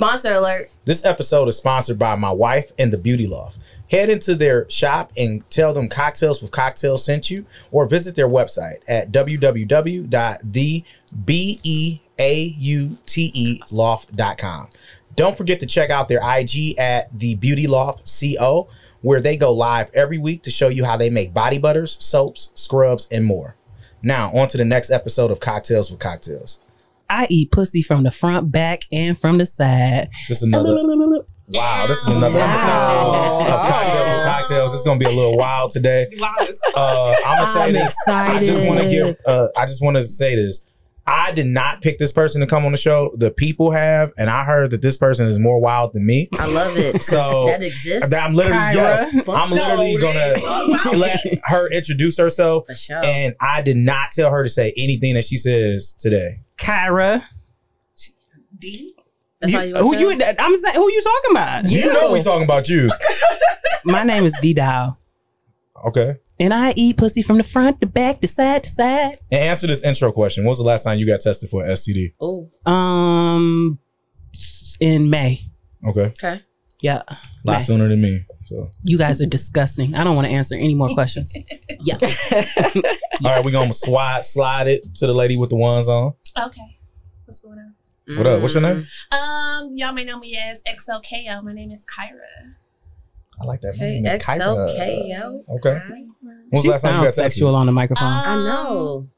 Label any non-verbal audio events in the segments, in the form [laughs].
Sponsor alert. This episode is sponsored by my wife and the Beauty Loft. Head into their shop and tell them Cocktails with Cocktails sent you, or visit their website at www.thebeautyloft.com. Don't forget to check out their IG at the Beauty Loft Co, where they go live every week to show you how they make body butters, soaps, scrubs, and more. Now, on to the next episode of Cocktails with Cocktails. I eat pussy from the front, back, and from the side. This another. [laughs] Wow, this is another Wow. episode of Cocktails with Cocktails. It's gonna be a little wild today. Uh, I'm gonna say I'm this. I just want to give. Uh, I just want to say this. I did not pick this person to come on the show. The people have, and I heard that this person is more wild than me. I love it. [laughs] So, that exists. I'm literally Kyra. yes. [laughs] I'm literally gonna [laughs] let her introduce herself, For sure. and I did not tell her to say anything that she says today. Kyra. D. That's You- how you who want you? I'm saying who you talking about? You know we talking about you. My name is D Dow, Okay. And I eat pussy from the front, the back, the side, to side. And answer this intro question. When was the last time you got tested for an STD? Oh, Um, in May. Okay. okay. Yeah, A lot May. sooner than me. So You guys are disgusting. I don't want to answer any more questions. [laughs] yeah. [laughs] all right, we're gonna slide slide it to the lady with the ones on. Okay. What's going on? What up? What's your name? Um, y'all may know me as XOKO. My name is Kyra. I like that. My Okay, name is Kyra. Okay. When was She the you got sounds sexual on the microphone. Um, I know.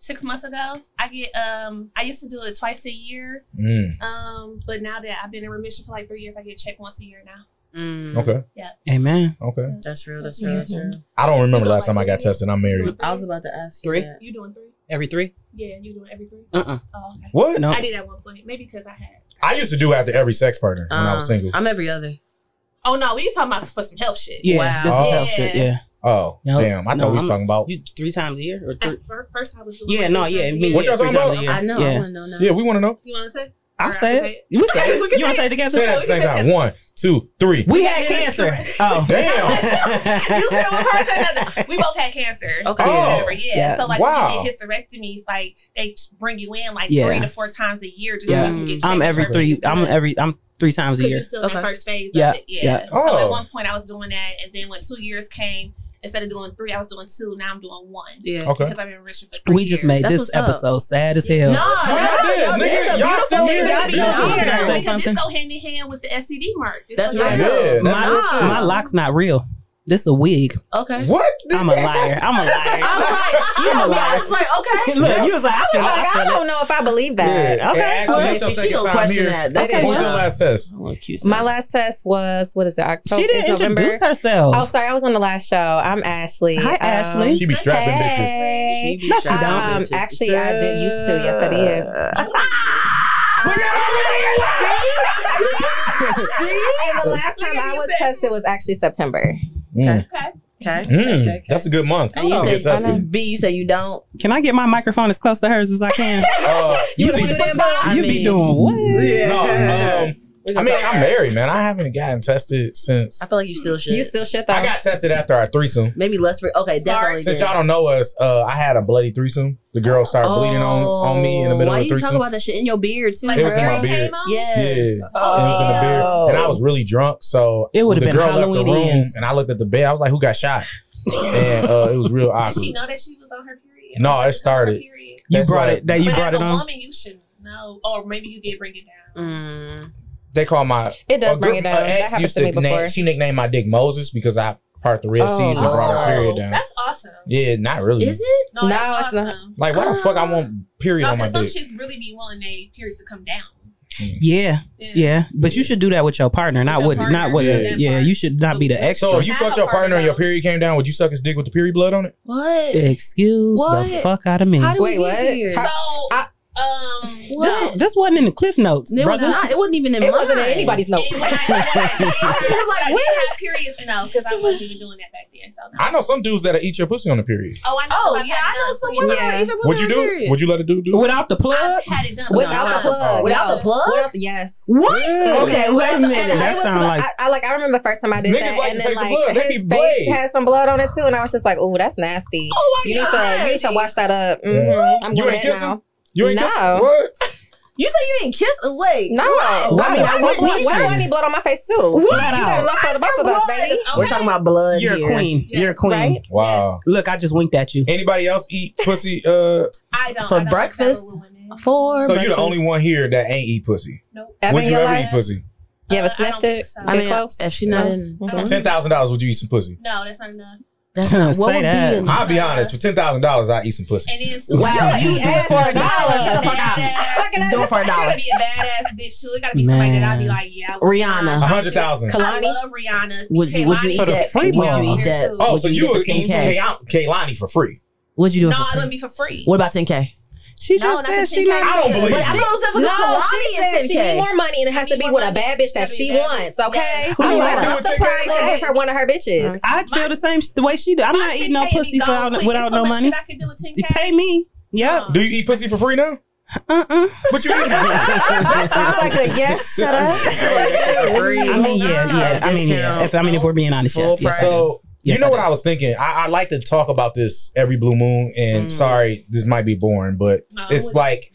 Six months ago, I get um, I used to do it twice a year. Mm, Um, but now that I've been in remission for like three years, I get checked once a year now. Mm, okay. Yeah. Amen. Okay. That's real. That's real. That's real. I don't remember last don't time I got it? tested. I'm married. I was about to ask you Three? that. You doing three? Every three? Yeah, you doing every three? Uh uh Oh, okay. What? No. I did at one point, maybe because I had. I used to do after every sex partner when I was Um, single. I'm every other. Oh no, we talking about for some health shit. Yeah. Wow. This is Oh. health shit. Yeah. Oh, No, damn. I thought no, we was I'm- talking about. You three times a year or three? At first, I was doing. Yeah, no, yeah, me. What y'all talking about? I know. Yeah. I want to know now. Yeah, we want to know. You want to say? I'll Or say I can it. You [laughs] say it. You want to say say it it. together? Say that at the same time. One, two, three. We had cancer. Oh, [laughs] Damn. [laughs] You said one person. We both had cancer. Okay. Oh. whatever, yeah. Yeah. So like Wow. when you get hysterectomies, like they bring you in like Yeah. three to four times a year just Yeah. so you can get I'm every three. I'm every. I'm three times a Because year. you're still in Okay. the first phase Yeah, of it. Yeah. yeah. So Oh. at one point I was doing that, and then when two years came, instead of doing three, I was doing two. Now I'm doing one Yeah. Okay. because I've been remission for three We just years. made That's this what's up. episode sad as hell. No, No, y'all did. Nigga, y'all still here. y'all Y'all still here. Because this go hand in hand with the STD mark. Just That's so y'all right. know. Yeah, my, my lock's not real. This a wig. Okay. What? I'm a liar. I'm a liar. [laughs] I was like, [laughs] You a liar. I was like, okay. [laughs] Look, you was like, I feel Like, it. I I feel it. don't know if I believe that. Yeah. Okay. And actually, Okay. this your she second gonna time question here. that. That Okay, What was your last test? I My last test was what is it? October. She didn't November. introduce herself. Oh, sorry, I was on the last show. I'm Ashley. Hi, Ashley. She be strapping bitches. Hey. She be No, she strapping don't. Um, bitches. actually, I did used to. Yes, I did. See? And the last time I was tested was actually September. Mm. Okay. Okay. Mm. okay, okay. That's a good month. And you to get say tested. B, you say you don't. Can I get my microphone as close to hers as I can? Uh, [laughs] You, see- be, I you be doing what? No, um, We I mean, I'm married, man. I haven't gotten tested since. I feel like you still should. You still shit though. I got tested after our threesome. Maybe less for. Okay, Sorry. definitely. Since y'all don't know us, uh, I had a bloody threesome. The girl started bleeding on, on me in the middle Oh, Why of the you talk about that shit in your beard too? Like It was in my beard. came? Yes. Yeah, it was in the beard, Oh. and I was really drunk. So It would've the been girl left the room, Halloweenians. and I looked at the bed. I was like, "Who got shot?" [laughs] and uh, it was real Did awkward. she know that she was on her period? No, it started. period? You brought like- it. That you but brought as it a on. woman, you should know, or maybe you did bring it down. Mm. They call my It does a bring gr- it down. a That ex happened used to me name- before. she nicknamed my dick Moses because I part the Red Oh. Seas and brought her oh, period down. That's awesome. Yeah, not really. Is it? No, No, that's it's not. Like, why the ah. fuck I want period No, on my because some dick? chicks really be wanting their periods to come down. Mm. Yeah, yeah. But you should do that with your partner, not with partner, not with yeah, yeah. You should not be the extra. So if you Have fucked your partner and your period came down, would you suck his dick with the period blood on it? What? Excuse the fuck out of me. How do Wait, we what? get here? So, I- um, What? This, this wasn't in the cliff notes, It was not. It wasn't even in It wasn't in anybody's notes. and I, when I did, I was like, [laughs] I did where's- have periods, no, because I wasn't even doing that back then. So, no. I know some dudes that'll eat your pussy on the period. Oh, I know. Oh 'cause I've yeah, I know some women Yeah. that eat their pussy Would you on do it? period. Would you let a dude do? Without the plug. I've had it done Without the no. plug. Without the plug? Without the, yes. What? Okay, wait a minute. That it was sound too- like- I, I like. I remember the first time I did that, and then like blood. His face had some blood on it too, and I was just like, "Oh, that's nasty. Oh my You need god! to you need to wash that up." hmm Yeah. I'm you ain't no. Kiss, what? You say you didn't kiss a leg. No, why? I mean, I want blood. why do I need blood on my face too? What? You said love for the both of us, baby. Okay. We're talking about blood. You're here. a queen. Yes. You're a queen. Right? Wow. Yes. Look, I just winked at you. Anybody else eat pussy? Uh, I don't. For I don't breakfast. For so breakfast. you're the only one here that ain't eat pussy. Nope. Would you ever eat pussy? You ever uh, sniffed I it? I mean, close. If she not in ten thousand dollars, would you eat some pussy? No, that's not enough. That's [laughs] what would that. be in I'll be honest. For ten thousand dollars, I eat some pussy. And then [laughs] so wow, you asked for a dollar. Do it for a dollar. Gotta be a badass bitch too. It gotta be somebody Man. that I'd be like, yeah. Rihanna, a hundred thousand. Kehlani, I love Rihanna. Would you, oh, would you eat that? Would you eat that? Oh, so you would eat Kehlani for free? What'd you do? No, I wouldn't be for free. What about ten k? She no, just said she like. I don't believe. But I thought it no, she said she need more money, and it has to be with a bad bitch that she wants. Okay, so you gotta up the price and give her one of her bitches. I feel the same the way she do. I'm not eating no pussy without no money. Pay me. Yep. Do you eat pussy for free now? Uh-uh. But you eat That sounds like a yes, shut up. [laughs] I mean, yeah, yeah. I mean, yeah. If, I mean, if we're being honest, yes, yes. So Yes, you know I what I was thinking? I, I, like to talk about this every blue moon, and mm. sorry, this might be boring, but no, it's like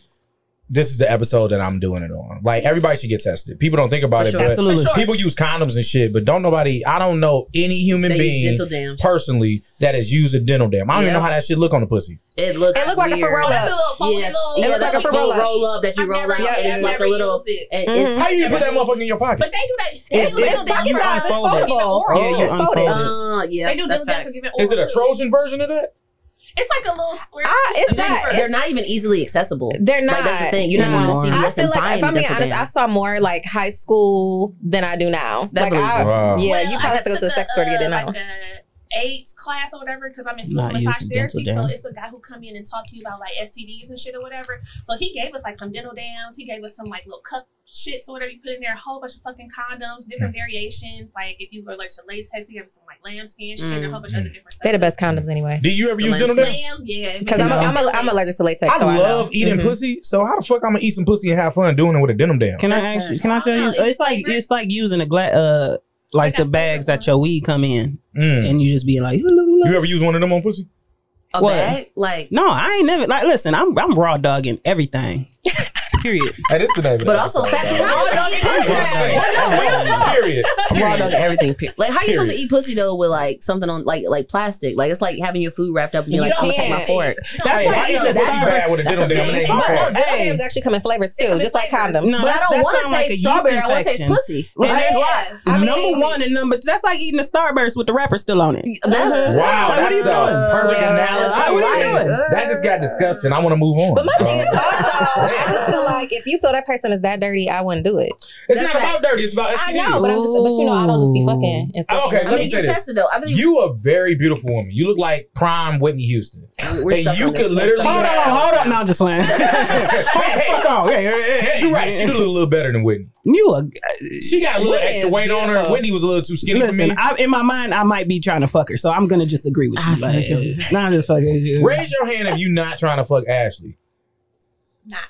this is the episode that I'm doing it on. Like everybody should get tested. People don't think about For it. Sure. Absolutely. People use condoms and shit, but don't nobody. I don't know any human they being personally that has used a dental dam. I don't yeah. even know how that shit look on the pussy. It looks. It look like a furrow up. Yes. It looks like a furrow up. roll up that you roll out. Yeah, it's like a little. Mm-hmm. How you put that motherfucker in your pocket? But they do that. It's, pocket size. It's foldable. Yeah, you unfold it. Yeah, they do dental. Is it a Trojan version of that? It's like a little square. Ah, I, it's they're, not, they're not even easily accessible. They're not. Like, that's the thing. You're not going to see. I feel like if I'm being honest, I saw more like high school than I do now. That like, I, wow. yeah, well, you probably I have to go to a sex store to get uh, it now. Uh, AIDS class or whatever because I'm in school massage therapy. So it's a guy who come in and talk to you about like STDs and shit or whatever. So he gave us like some dental dams. He gave us some like little cup shits or whatever you put in there. A whole bunch of fucking condoms, different mm. variations. Like if you go like to latex, he gave us some like lambskin shit mm. and a whole bunch mm. of other mm-hmm. different stuff. They're the best condoms anyway. Do you ever the use dental dams? Yeah, [laughs] because I'm, I'm, a, I'm allergic to latex. I so love I eating mm-hmm. pussy. So how the fuck I'm gonna eat some pussy and have fun doing it with a dental dam? Can That's I ask? Can I tell you? It's like it's like using a glass. Uh, like the bags that your weed come in, mm. and you just be like, you ever use one of them on pussy? A what? bag? Like no, I ain't never like. Listen, I'm I'm raw dogging everything. [laughs] Period. That is the name. But also, that's raw dog everything. Period. Raw dog everything. Like, how are you supposed to eat pussy though with like something on like like plastic? Like it's like having your food wrapped up and you're like, I'm gonna take my fork. That's like that's bad with a dental dam. Jams actually come in flavors too, just like condoms. No, I don't want to taste strawberry. I want to taste pussy. Number one and number that's like eating a Starburst with the wrapper still on it. That's, wow, that's the perfect analogy. That just got disgusting. I want to move on. But my uh, thing is also, [laughs] I just feel like, if you feel that person is that dirty, I wouldn't do it. It's That's not about dirty. It's about STDs. I know, but, I'm just, but you know, I don't just be fucking. And stuff. Okay, I let mean, me say this. Though. I mean, you a very beautiful woman. You look like prime Whitney Houston, and you could literally hold on, hold on. now, just land. hold the fuck on. Hey, you're right. She look a little better than Whitney. You a, she got a little extra weight on her. Whitney was a little too skinny Listen, for me. I, in my mind, I might be trying to fuck her, so I'm gonna just agree with you. Like, nah, I'm just fucking. Raise your hand if you're not trying to fuck Ashley. Not.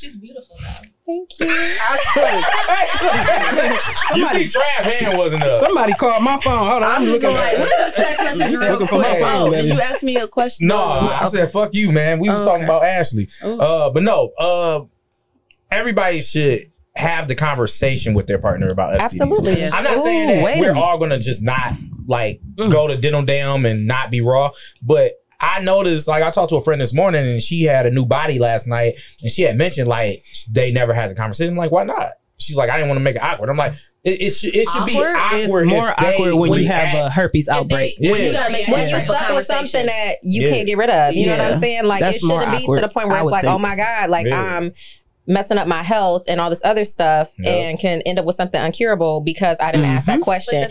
She's beautiful though. Thank you. somebody, you see, Trav hand wasn't up. Somebody called my phone. Hold on, I'm, I'm looking. Like, sex looking for my phone. Oh, did you ask me a question? No, I said fuck you, man. We was talking about Ashley. Uh, but no, uh, everybody should have the conversation with their partner about STDs. Absolutely. I'm not Ooh, saying that we're all gonna just not like mm. go to dental dam and not be raw, but I noticed, like, I talked to a friend this morning and she had a new body last night and she had mentioned, like, they never had the conversation. I'm like, why not? She's like, I didn't want to make it awkward. I'm like, it, it, should, it should awkward? be awkward. It's more awkward when you have a herpes outbreak. They, when yeah. you, when you stuck with something that you yeah. can't get rid of. You yeah. know what I'm saying? Like, That's it shouldn't be to the point where it's like, think. oh my God, like, I'm messing up my health and all this other stuff and can end up with something uncurable because I didn't mm-hmm. ask that mm-hmm. question.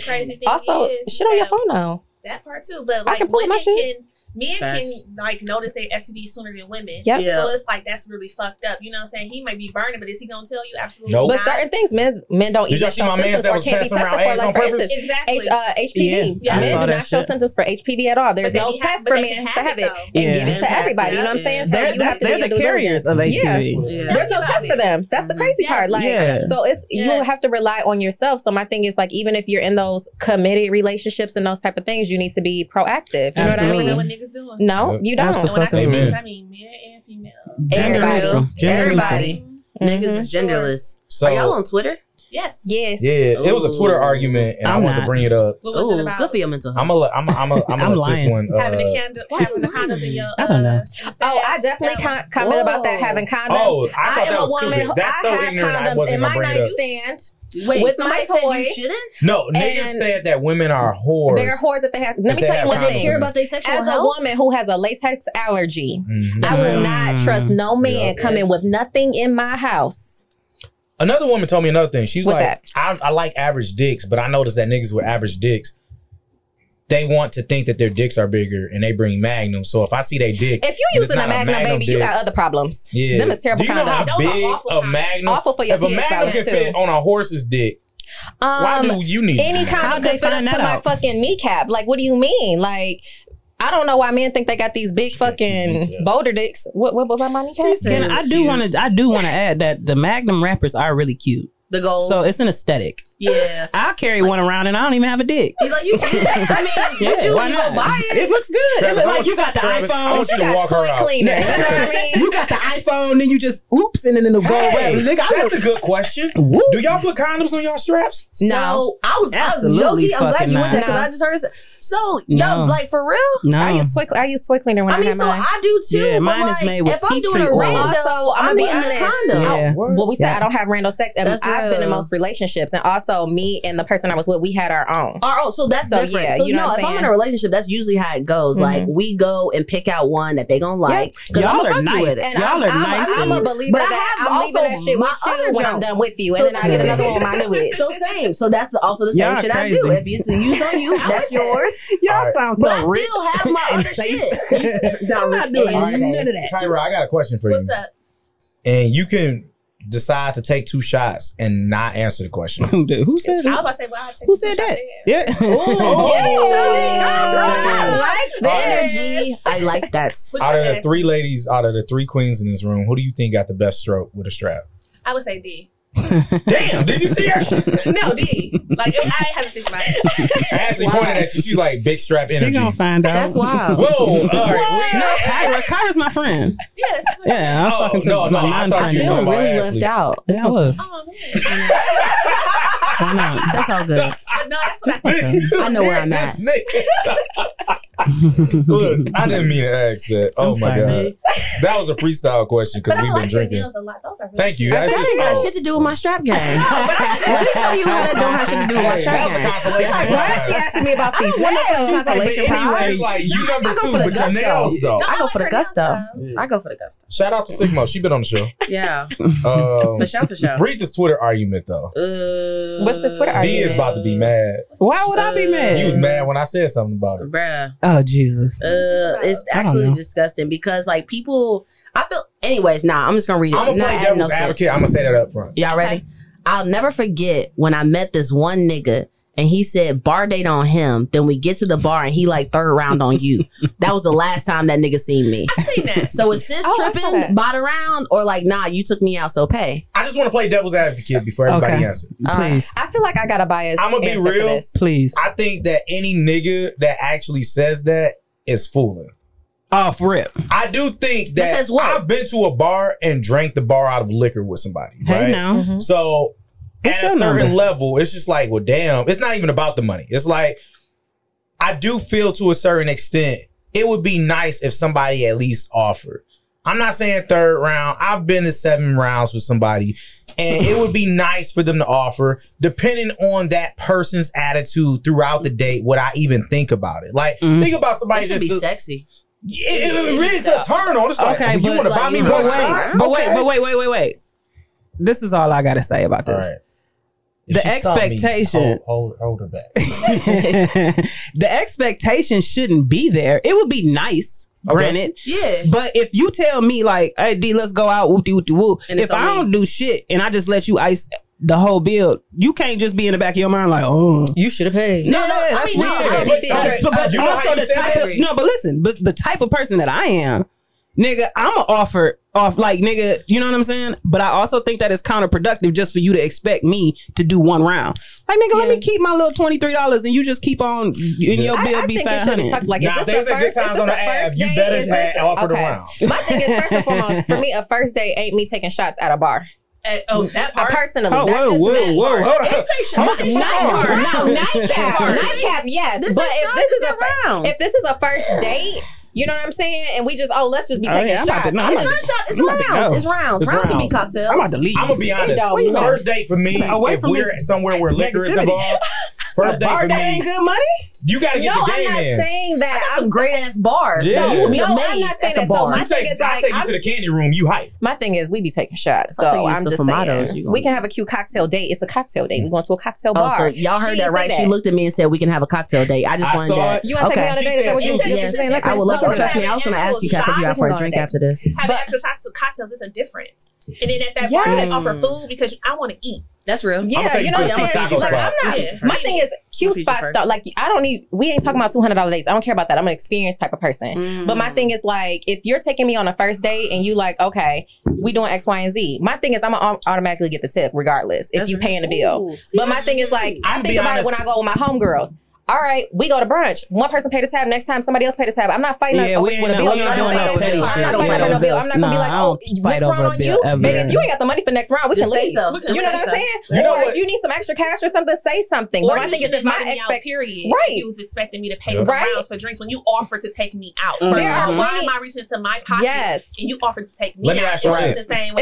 also, is, shit on your phone now. That part too, but like, I can pull my shit. Can, men Facts. can like notice their STD sooner than women. Yep. Yeah. So it's like that's really fucked up. You know what I'm saying? He might be burning, but is he gonna tell you? Absolutely nope. But certain things men men don't show symptoms for. Like exactly. HPV. Yeah. yeah. Men do not show symptoms for HPV at all. There's no test for men to have it and give it to everybody. You know what I'm saying? So you have to They're the carriers of HPV. There's no test for them. That's the mm-hmm. crazy part. Like so it's you have to rely on yourself. So my thing is like even if you're in those committed relationships and those type of things, you need to be proactive. You know what I mean? What niggas doing. No, Yep. you don't. And when I say Amen. niggas, I mean men and female. Gender Everybody. neutral. Gender Everybody. Niggas Mhm. is genderless. So Are y'all on Twitter? Yes. Yes. yeah, it was a Twitter Ooh. argument, and i I'm wanted to not. bring it up. What was it Ooh, about? good for your mental health. [laughs] I'm gonna, I'm, I'm, I'm, I'm I'm gonna let this lying. one. Uh, having the [laughs] candle, having the condoms in your. I don't know. Uh, in the Oh, I stash. definitely That one. com- comment about that Whoa. having condoms. Oh, I thought am that was a woman. stupid. who- That's I so have ignorant, I condoms wasn't in gonna my bring it up. nightstand. Wait, with somebody my said you toys. shouldn't? No, niggas And- said that women are whores. They're whores if they have. Let me they tell you have one condoms They thing. in care them. about their sexual As a health. woman who has a latex allergy, Mhm. I will Mm. not trust no man Yeah. coming with nothing in my house. Another woman told me another thing. She's What like, that? I, I like average dicks, but I noticed that niggas with average dicks, they want to think that their dicks are bigger and they bring Magnum. So if I see their dick, If you and it's using a not Magnum, baby, you dick, got other problems. yeah. Them is terrible Do you know how condoms. Those big a. Magnum? Awful for your if a PS Magnum can too. fit on a horse's dick, why Um, do you need any it? condom How'd they could fit up to my out? fucking kneecap. Like, what do you mean? Like, I don't know why men think they got these big fucking Yeah. boulder dicks. What what about my kneecap? I do want to. I do want to add that the Magnum wrappers are really cute. The gold. So it's an aesthetic. Yeah. [laughs] I'll carry one around and I don't even have a dick. He's like, you can't. [laughs] I mean, you Yeah, do. why You not? buy it. It looks good. Travis, it I look like you got the Travis, I iPhone. want you to got walk her out. cleaner. You know what I mean? You got the iPhone, then you just oops, and then it'll go away. Nigga, that's a good question. Woo. Do y'all put condoms on y'all straps? No. So I was, I was Absolutely joking. I'm glad you went there not. because I just heard. it. So, No. yo, like for real. No. I use toy I use toy cleaner when I, I mean, have so mine. I do too. Yeah, but mine is made with if I'm tea doing a tree oil. random, Also, I'm I'm gonna be putting a honest. condom. Yeah. Well, we said I don't have random sex, and I've been in most relationships, and also me and the person I was with, we had our own. Oh, so that's So, different. yeah, so you know no, what I'm if I'm in a relationship, that's usually how it goes. Mhm. Like we go and pick out one that they gonna like. 'cause Y'all I'ma are fuck you nice. with it. Y'all are I'm, nice I'm, a believer But I that have I'm leaving also that shit my with you other when I'm done with you, So and then I get another one with my new ex. So same. So that's also the same Y'all shit I do. crazy. If it's used on you, [laughs] that's yours. Y'all Alright. sound But so I still have my other shit. [laughs] I'm not doing none of that. Kyra, I got a question for you. What's you. up? And you can decide to take two shots and not answer the question. Who did- Who said I was that? about to say, well, I take Who the said shot that? there. Yeah. [laughs] I like like energy. I like that. Which out of the three ladies, out of the three queens in this room, who do you think got the best stroke with a strap? I would say D. Damn, did you see her? [laughs] No, D. Like I had to think about it. [laughs] Ashley pointed at you. She's like big strap energy. She energy. gonna find out. That's wild. Whoa! All right. No, Kyra. Kyra's my friend. Yes. Yeah, I was Oh, talking to no, my no, I thought non-friend. you I feel really Ashley. left out. Yeah, I was. Oh man. Why not? That's all good. [laughs] But no, that's what I think. I know where I'm at. This. Look, I didn't mean to ask that. Oh I'm my sorry. god, that was a freestyle question because we've been like drinking. a lot. Those are really Thank you. That That's just ain't got oh. shit to do with my strap game. [laughs] Let me tell you how that don't have shit to do with my strap [laughs] that was a game. consolation Like, why is she prize. asking me about these I don't want no nails? consolation But prize. anyway, like you number I go two, for the but your gusto. nails though. I go for the her gusto. nails, I go for the gusto. Shout out to Sigmo. She been on the show. [laughs] Yeah, Um, for sure, for sure. read this Twitter argument though. Uh, What's this Twitter D argument? is about to be mad. Why would I be mad? You was mad when I said something about it. Bruh. Oh Jesus. Uh, it's I actually disgusting because like people. I feel. Anyways, nah. I'm just gonna read it. I'm gonna play devil's no shit. advocate. I'm gonna say that up front. Y'all ready? I'll never forget when I met this one nigga and he said bar date on him. Then we get to the bar and he like third round on you. [laughs] that was the last time that nigga seen me. I seen that. So is sis Oh, tripping, that. bot around, or like nah, you took me out, so pay. I just want to play devil's advocate before everybody Okay. answers. Please. I feel like I got a bias. I'ma be real. Please. I think that any nigga that actually says that is fooling. Off rip. I do think that says what? I've been to a bar and drank the bar out of liquor with somebody. Hey right? now. Mhm. So What's at a your certain number? level, it's just like, well, damn, it's not even about the money. It's like I do feel to a certain extent, it would be nice if somebody at least offered. I'm not saying third round. I've been to seven rounds with somebody, and it would be nice for them to offer, depending on that person's attitude throughout the date. What I even think about it, like Mhm. think about It somebody should just be sexy. Yeah, it, it really is a turn on. It's like, Okay, you want to buy me one? know, But wait, but wait, but wait, wait, wait, wait. This is all I gotta say about this. right. The she me, expectation- Hold, hold, hold her back. [laughs] [laughs] the expectation shouldn't be there. It would be nice, Okay. granted. Yeah. But if you tell me like, "Hey D, let's go out," whoop de whoop de whoop. And If I don't do shit and I just let you ice the whole bill, you can't just be in the back of your mind like, oh, you should have paid. No, no, no I mean, no, I but, I, but also the type of, no, but listen, but the type of person that I am, nigga, I'm a offer off like nigga, you know what I'm saying? But I also think that it's counterproductive just for you to expect me to do one round. Like nigga, yeah. let me keep my little twenty three dollars and you just keep on yeah. and your I, bill I be five hundred. Like, nah, is this the first, is this the first day? You better is this, offer okay. the round. My thing is first and [laughs] foremost, for me, a first day ain't me taking shots at a bar. Uh, oh, that part. Uh, personally, oh, that's whoa, just whoa, whoa, whoa, hold on. Nightcap, nightcap, nightcap. Yes, this but is if this is a round. if this is a first [laughs] date. You know what I'm saying? And we just, oh, let's just be oh, taking oh, yeah, shots. To, no, it's not shots. It's rounds. It's rounds. Rounds can be cocktails. I'm about to leave. I'm gonna be honest. Hey, First date for me, away if we're somewhere where liquor is involved. [laughs] First date for me. Ain't good money. You got to get no, the game in. I'm not in. saying that. I got some great ass bars. Yeah. So no, I'm not saying that. bar. So my you thing take, is like, I take I'm, you to the candy room. You hype. My thing is we be taking shots. So I'm just saying we can have a cute cocktail date. It's a cocktail date. We going to a cocktail oh, bar. Oh, so y'all heard that right? She looked at me and said we can have a cocktail date. I just wanted that. You want to take me on a date? Is what you saying? I would love to. Trust me, I was going to ask you. Can I take you out for a drink after this? Having to cocktails is a difference. And then at that point, they offer food because I want to eat. That's real. Yeah, you know what I'm saying. My thing is cute spots, spot. Like I don't need. We ain't talking about two hundred dollar dates. I don't care about that. I'm an experienced type of person. Mm. But my thing is like, if you're taking me on a first date and you like, okay, we doing X, Y, and Z. My thing is, I'm gonna automatically get the tip regardless if That's you paying the bill. Ooh, but my thing is like, I think about honest. it when I go with my homegirls all right, we go to brunch. One person paid the tab. Next time, somebody else paid the tab. I'm not fighting yeah, over with a bill. I'm? I'm not fighting over no bill. I'm not gonna be like, oh, what's wrong on you? baby? if you ain't got the money for next round, we can leave. You know what I'm saying? You know, if you need some extra cash or something, say something. But I think is if my expect period, right, he was expecting me to pay some rounds for drinks when you offered to take me out. Mm-hmm. There are all, why am I reaching into my pocket? Yes, and you offered to take me out. It's the same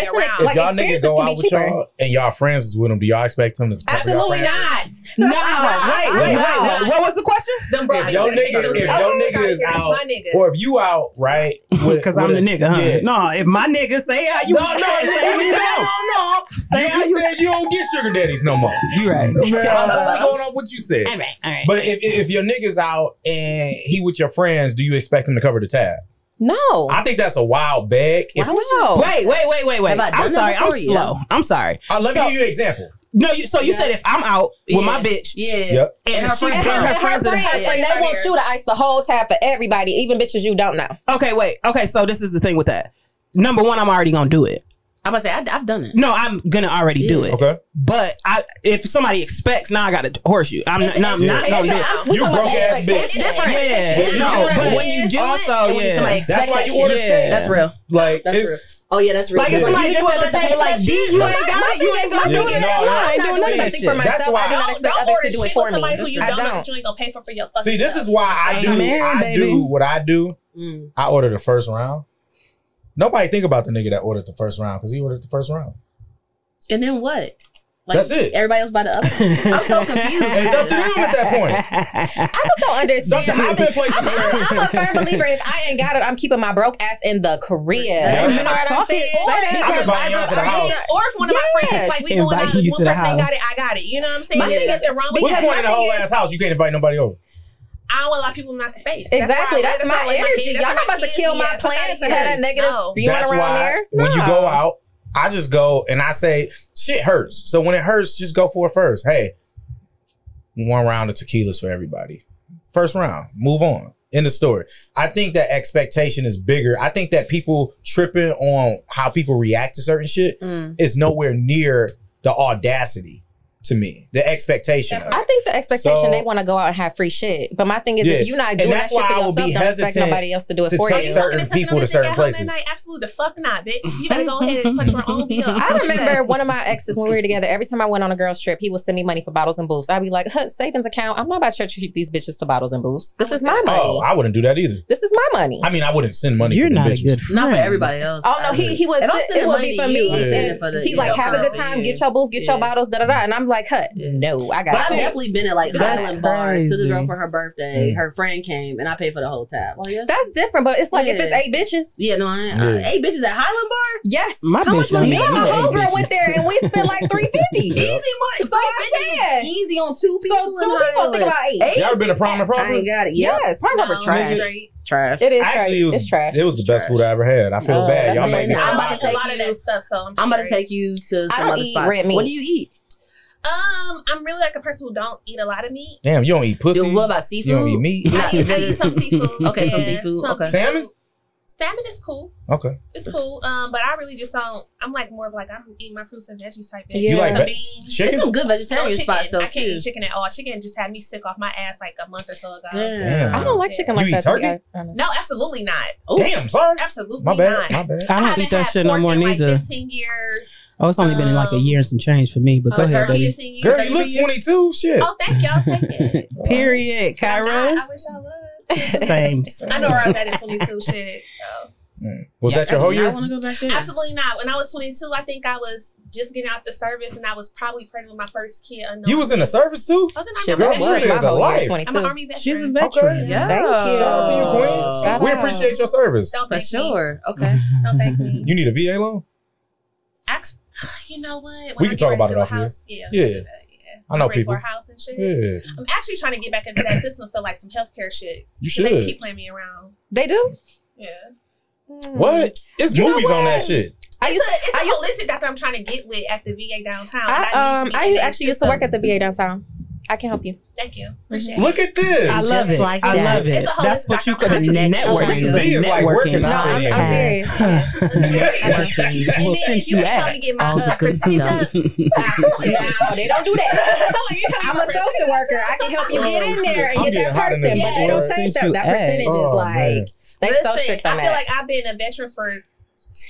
y'all and y'all friends is with them, do y'all expect them to? Absolutely not. No. Wait. Wait. Wait. What was the question? Them broad if your nigga, if your nigga is out, or if you out, right? Because I'm the nigga, huh? Yeah. No, if my nigga say how you, no, no, no, no, no, say how you said you don't get sugar daddies no more. You right? I'm uh-huh. going on what you said. All right, all right. But if if your nigga's out and he with your friends, do you expect him to cover the tab? No. I think that's a wild bag. Why would you? Wait, wait, wait, wait, wait. I'm sorry. I'm slow. I'm sorry. Uh, let me give you an example. No, you, so you yeah. said if I'm out with yeah. my bitch, yeah, and, and her, she, friend, her, her friends, and her friends, they want you to ice the whole time for everybody, even bitches you don't know. Okay, wait. Okay, so this is the thing with that. Number one, I'm already gonna do it. I'm gonna say I, have done it. No, I'm gonna already yeah. do it. Okay, but I if somebody expects now, nah, I gotta horse you. I'm it's not. No, I'm not No, you broke ass bitch. It's different. Yeah, it's no, different. but when you do also, it, yeah, that's why you order. Yeah. That's real. Like that's real. Oh yeah, that's real. Like if somebody just said the table, like D, you ain't got it, you ain't gonna do it. No, I'm not doing nothing for myself. I do not expect others to do it for me. I don't. You ain't gonna pay for your fucking. See, this is why I do. I do what I do. I order the first round. Nobody think about the nigga that ordered the first round because he ordered the first round. And then what? Like, That's it. Everybody else by the other. I'm so confused. it's up to you at that point. I just don't understand. How they, I'm, I'm, I'm, a firm believer. If I ain't got it, I'm keeping my broke ass in the career. Yeah. You know what I'm saying? Or, because I just, I just, or if one of my yes. friends, like we going out, one person got it, I got it. You know what I'm saying? My yeah. thing is, What's the point in a whole ass house? You can't invite nobody over. I don't want a lot of people in my space. Exactly. That's, that's, that's my, my energy. Y'all not about to kill my plans and have that negative spewing around there. When you go out, I just go and I say, shit hurts. So when it hurts, just go for it first. Hey, one round of tequilas for everybody. First round, move on. In the story. I think that expectation is bigger. I think that people tripping on how people react to certain shit mm. is nowhere near the audacity to me. The expectation. I think the expectation so, they want to go out and have free shit. But my thing is, yeah. if you're not doing that shit for yourself, don't expect nobody else to do it to for you. Certain people to certain places. Night, absolutely, the fuck not, bitch. [laughs] You better go ahead and put your own bill. [laughs] I remember one of my exes when we were together. Every time I went on a girls trip, he would send me money for bottles and booths. I'd be like, huh, savings account. I'm not about to treat these bitches to bottles and booths. This oh is my money. Oh, I wouldn't do that either. This is my money. I mean, I wouldn't send money. You're not a good friend. Not for everybody else. Oh no, he he was. It would be for me. He's like, have a good time. Get your booth. Get your bottles. Da da da. And I'm like. I cut. Yeah. No, I got. But I've definitely been at like Highland Bar to the girl for her birthday. Mm. Her friend came and I paid for the whole tab. Well, yes. That's different, but it's like yeah. if it's eight bitches. Yeah, no, I, uh, yeah. Eight bitches at Highland Bar. Yes, my how much money? Me and my homegirl went there and we spent like [laughs] three fifty. easy money. So I said easy on two people. So two people think about eight. Y'all ever been to Prime and Proper? I ain't got it. Yes, Prime and trash. Trash. It is Actually, trash. It was, it's trash. It was the trash. best food I ever had. I feel oh, bad. Y'all made me. I'm about to take I'm, about to take you to some other spots. What do you eat? Um, I'm really like a person who don't eat a lot of meat. Damn, you don't eat pussy. You, what about seafood? You don't eat meat. I, I eat some [laughs] seafood. Okay, some seafood. Some okay, salmon. Salmon is cool. Okay. It's cool. Um, but I really just don't. I'm like more of like I'm eating my fruits and veggies type thing. Yeah. You like Some ve- beans. There's Chicken? some good vegetarian chicken. spots though I can't too. eat chicken at all. Chicken just had me sick off my ass like a month or so ago. Damn. I don't like chicken You like eat that. to be turkey? honest. No, absolutely not. Damn, sorry. Absolutely My bad. not. My bad. I don't haven't eat that had shit no more in, like, neither. 15 years. Oh, it's only been like a Um, year and some change for me. But go Oh, ahead, baby. Girl, you look 22. Shit. Oh, thank y'all. Take it. [laughs] Period, Cairo. I wish I was. Same. [laughs] I know where I was at at 22 shit. So. Mm. Was that your whole year? I want to go back there. Absolutely not. When I was 22, I think I was just getting out the service and I was probably pregnant with my first kid. unknown. You was in the service too? I was in Shit, the girl, that you was my whole life. year, I'm an army veteran. She's a Okay. veteran. Yeah. Thank you. Shout out you, Queen. Shout we out. appreciate your service. Don't For thank me. sure. Okay. Don't thank me. [laughs] You need a VA loan? Ask, [sighs] you know what? When We I can talk about it off here. house, Yeah. Yeah. we can do that, yeah. I know people. For a house and shit. Yeah. I'm actually trying to get back into that system for like some healthcare shit. You 'Cause They should. keep playing me around. They do? Yeah. What? It's You know movies on that what? shit. I It's used, a, it's a I used- holistic doctor I'm trying to get with at the VA downtown. I, um, some I in that actually used to work at the VA downtown. I can help you. Thank you. Appreciate it. Look at this. I love Just it. like I that. love it. That's what you doctor. call This is networking. networking. This is like networking. working No. I'm, I'm serious. [laughs] Networking. And Well, since you you ain't gonna asked. get my all the uh, good stuff. [laughs] no, they don't do that. [laughs] I'm a social worker. I can help you get in there and get that person, but they don't Well, change that. That percentage Oh, is like they Listen, so strict on I feel like I've been a veteran for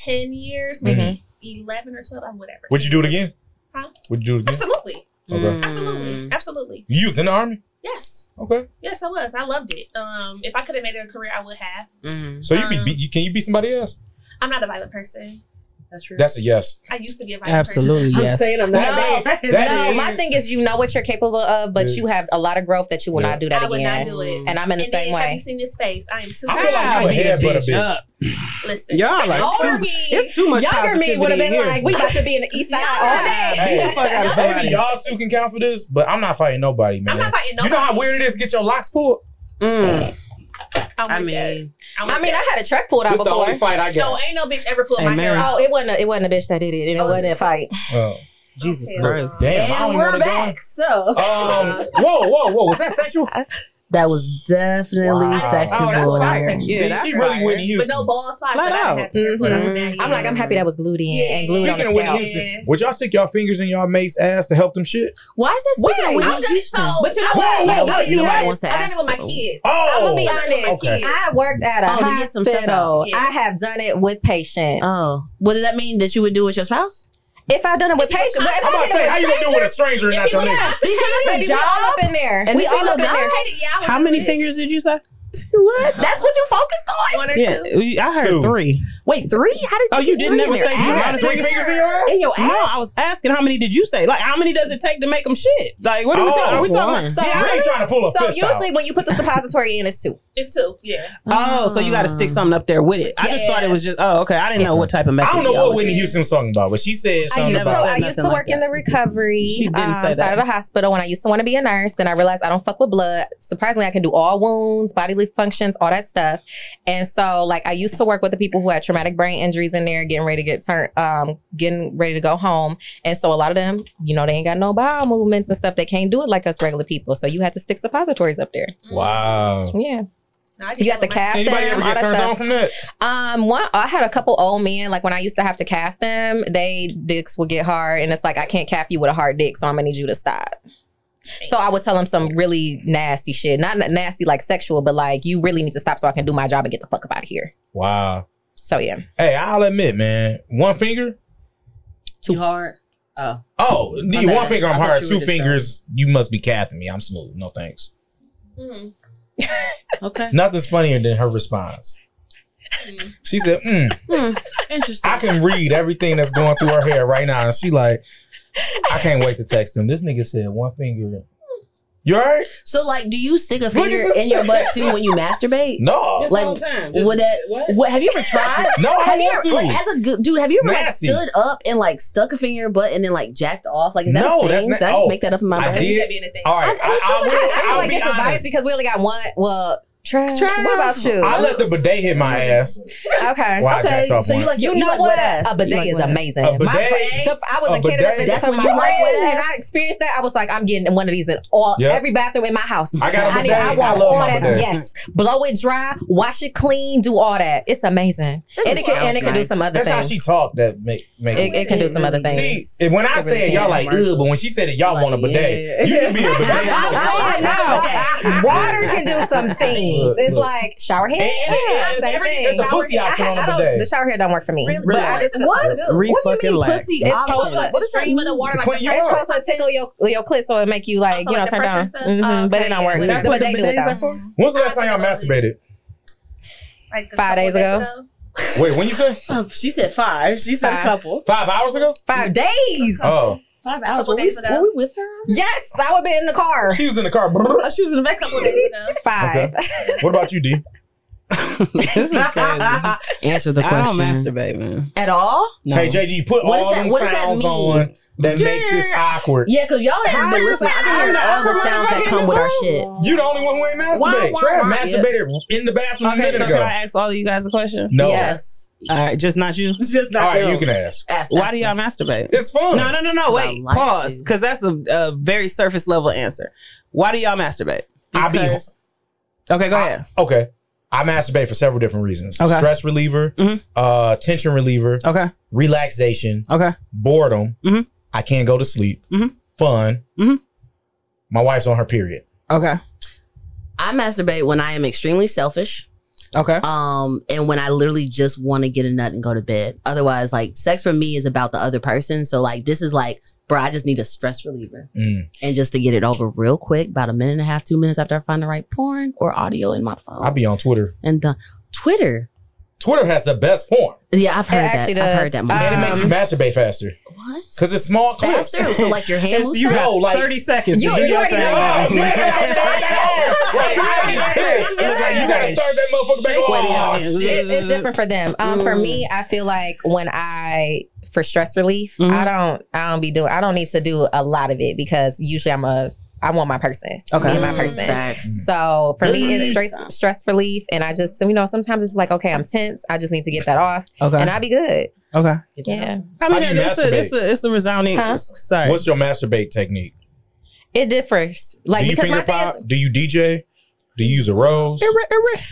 ten years, maybe eleven or twelve, whatever. Would you do it again? Huh? Would you do it again? Absolutely, Okay. Mm. absolutely, absolutely. You was in the army? Yes, Okay. yes, I was. I loved it. Um, if I could have made it a career, I would have. Mm. So you be, Um, be you, can you be somebody else? I'm not a violent person. That's true. That's a yes. I used to be a violent Absolutely, person. yes. saying I'm No, not. That no, is- my thing is you know what you're capable of, but Yeah. you have a lot of growth that you will Yeah. not do that I would not again. do it. And I'm in the and same then, have you seen his face? I am super. I feel like you a headbutt a bitch bitch. up. Listen, Y'all like older too- me. It's too much Younger me would have been positivity in like, we about to be in the east side all day. Hey, Get the fuck out of maybe y'all two can count for this, but I'm not fighting nobody, man. I'm not fighting nobody. You know how weird it is to get your locks pulled? Mm. I'm I mean, I'm I with mean, I had a truck pulled out This the before. only fight I no, ain't no bitch ever pulled Hey, my hair out. Oh, it wasn't. A, it wasn't a bitch that did it, and it Oh, wasn't a fight. Oh, Jesus Okay. Christ. damn, I don't and even we're want to go. back. So Um, whoa, whoa, whoa! Was that sexual? [laughs] that was definitely Wow. sexual. Oh, that's fine. bullying. Yeah, See, that's she really fire. Whitney But no ball spots Flat that I out. had to put on Mhm. that. I'm like, I'm happy that was glued in and glued on the of scalp. Houston, Yeah. would y'all stick y'all fingers in y'all mate's ass to help them shit? Why is this speaking of Wait, Whitney I'm just- Houston? so- But you know what? Whoa, No, whoa, no, whoa, you know nobody what? wants I did ask it with my people. kids. Oh, I'm gonna be honest. Okay. I worked at a Oh, to get some stuff hospital. Yeah. I have done it with patients. Oh, what does that mean that you would do with your spouse? If I've done it with If you patients, was but if I'm about to say, how you gonna do it with a stranger and not you your was nigga? asked- because It's a we job. up in there. And we all ain't up in there. Yeah, How many fingers did you say? [laughs] What? That's what you focused on? One or Yeah, two. I heard Two. three. Wait, three? How did you? Oh, you didn't never in your say you had Three fingers in your ass? in your ass. No, I was asking how many did you say? Like, how many does it take to make them shit? Like, what are we Oh, talking? Are we just talking? About? So, Yeah, I ain't trying to pull a so fist usually out. when you put the suppository in, it's two. It's two. Yeah. Oh, so you got to stick something up there with it. I just thought it was just. Oh, okay. I didn't know what type of method. I don't know what Whitney using. Houston was talking about, but she said I something used, to, about. said I used to work in the recovery She didn't um, side of the hospital when I used to want to be a nurse. Then I realized I don't fuck with blood. Surprisingly, I can do all wounds, bodily functions, all that stuff. And so, like, I used to work with the people who had traumatic brain injuries in there, getting ready to get turned, um, getting ready to go home. And so, a lot of them, you know, they ain't got no bowel movements and stuff. They can't do it like us regular people. So you had to stick suppositories up there. Wow. Yeah, No, you that got the with calf Anybody them, ever all get that turned stuff. on from that? Um, one I had a couple old men. Like when I used to have to calf them, they dicks would get hard, and it's like I can't calf you with a hard dick, so I'm gonna need you to stop. So I would tell him some really nasty shit, not nasty like sexual, but like you really need to stop so I can do my job and get the fuck up out of here. Wow. So yeah, Hey, I'll admit, man, one finger. Too hard. Oh, Oh, My the one bad. finger I'm I hard. Two just fingers, you must be capping me. I'm smooth. No thanks. Mm. okay. [laughs] Nothing's funnier than her response. Mm. She said, mm, Interesting. I can read everything that's going through her hair right now. And she like, I can't wait to text him. This nigga said one finger. You alright? So, like, do you stick a finger in your butt too when you masturbate? No. This Like, whole time. Would that? what? What have you ever tried? [laughs] No, I Have don't you ever, to. like, as a good dude, have you It's ever like stood up and like stuck a finger in your butt and then like jacked off? Like, is that No, a thing? that's not- Did I just oh, make that up in my mind? I brain? did. That being a thing. All right, I, I, I, will, feel I'll like be it's advice honest. because we only got one. Well, Trav, what about you? I let the bidet hit my ass. okay. Why I jacked off so you once. like You you know like what? ass. A bidet like is amazing. A My bidet? friend- the- I was A in Canada bidet? visiting That's some when of you my like friends, wet and? I experienced that. I was like, I'm getting one of these in all Yep. every bathroom in my house. I got a I, need, bidet. I I want love all my that. bidet. Yes, blow it dry, wash it clean, do all that. It's amazing, and it can, and it can do some other That's how things. she talked. That make make. It, it can do some other things. See, when I It really say it, y'all like, ugh, but when she said it, y'all want a bidet. You should be a bidet. I'm saying no. Water can do some things. [laughs] It's Look. like shower head. And- and- Yeah, same thing. there's a pussy option on a I don't- The shower head don't work for me. Really? But I just What? Re What do you mean, lax. pussy It's option? supposed to- What is stream of the water like the you It's supposed to tickle your your clit so it make you like Also, you know like turn pressure down. stuff? Mhm, Oh, But it okay, don't work. yeah. That's the what the bidet do it though. When's the last time y'all masturbated? Like a Five couple days ago. Wait, when you say? Oh, she said five. She said Five. a couple. Five hours ago? Five days. Oh, Five hours. Were Were we, we- were were we we with her? Yes, I would be in the car. [laughs] she was in the car. Oh, she was in the back. couple days ago. [laughs] Five. What about you, D? [laughs] this is crazy. Answer the question. I don't question. masturbate, man. At all? No. Hey, JG, put What all does that- them that sounds mean? on that makes this awkward. Yeah, because y'all ain't been listening. I've been hearing all the sounds that come with our shit. You the only one who ain't masturbate. Why, why, Trav why? masturbated in the bathroom a Okay, minute so ago. can I ask all of you guys a question? no. Yes. All right, just not you. It's just not right, them. you can ask. Ask, Why ask do y'all them. masturbate? It's fun. No, no, no, no. Wait, like pause, because that's a, a very surface level answer. Why do y'all masturbate? I be Because- Okay, go ahead. okay. I masturbate for several different reasons. Okay. Stress reliever, Mhm. uh, tension reliever, Okay, relaxation, okay. boredom. Mhm. I can't go to sleep. Mhm. Fun. Mhm. My wife's on her period. Okay. I masturbate when I am extremely selfish. Okay. Um, and when I literally just want to get a nut and go to bed. Otherwise, like sex for me is about the other person. So like this is like, bro, I just need a stress reliever. Mm. And just to get it over real quick, about a minute and a half, two minutes after I find the right porn or audio in my phone. I'll be on Twitter. and the Twitter. Twitter has the best porn. Yeah, I've heard that. actually I've heard that. Uh, and it makes you Um, masturbate faster. what? Because it's small clips. Faster? So like your hand Yes, you fast? got like- 30 seconds. You- you already know. You already know. Right, you already pissed. It's you gotta start that motherfucker back. Oh, shit. It's different for them. Um, for me, I feel like when I for stress relief, Mhm. I don't I don't be doing I don't need to do a lot of it because usually I'm a I want my person. Okay. Me and my Mm, person. facts. So for me, it's stress stress relief, and I just you know sometimes it's like okay, I'm tense. I just need to get that off, Okay. and I be good. okay. Yeah, I How mean, do it's a, it's, a, it's a resounding. Huh? Sorry. What's your masturbate technique? it differs. Like Do you because finger my thing pop? is Do you DJ? Do you use a rose?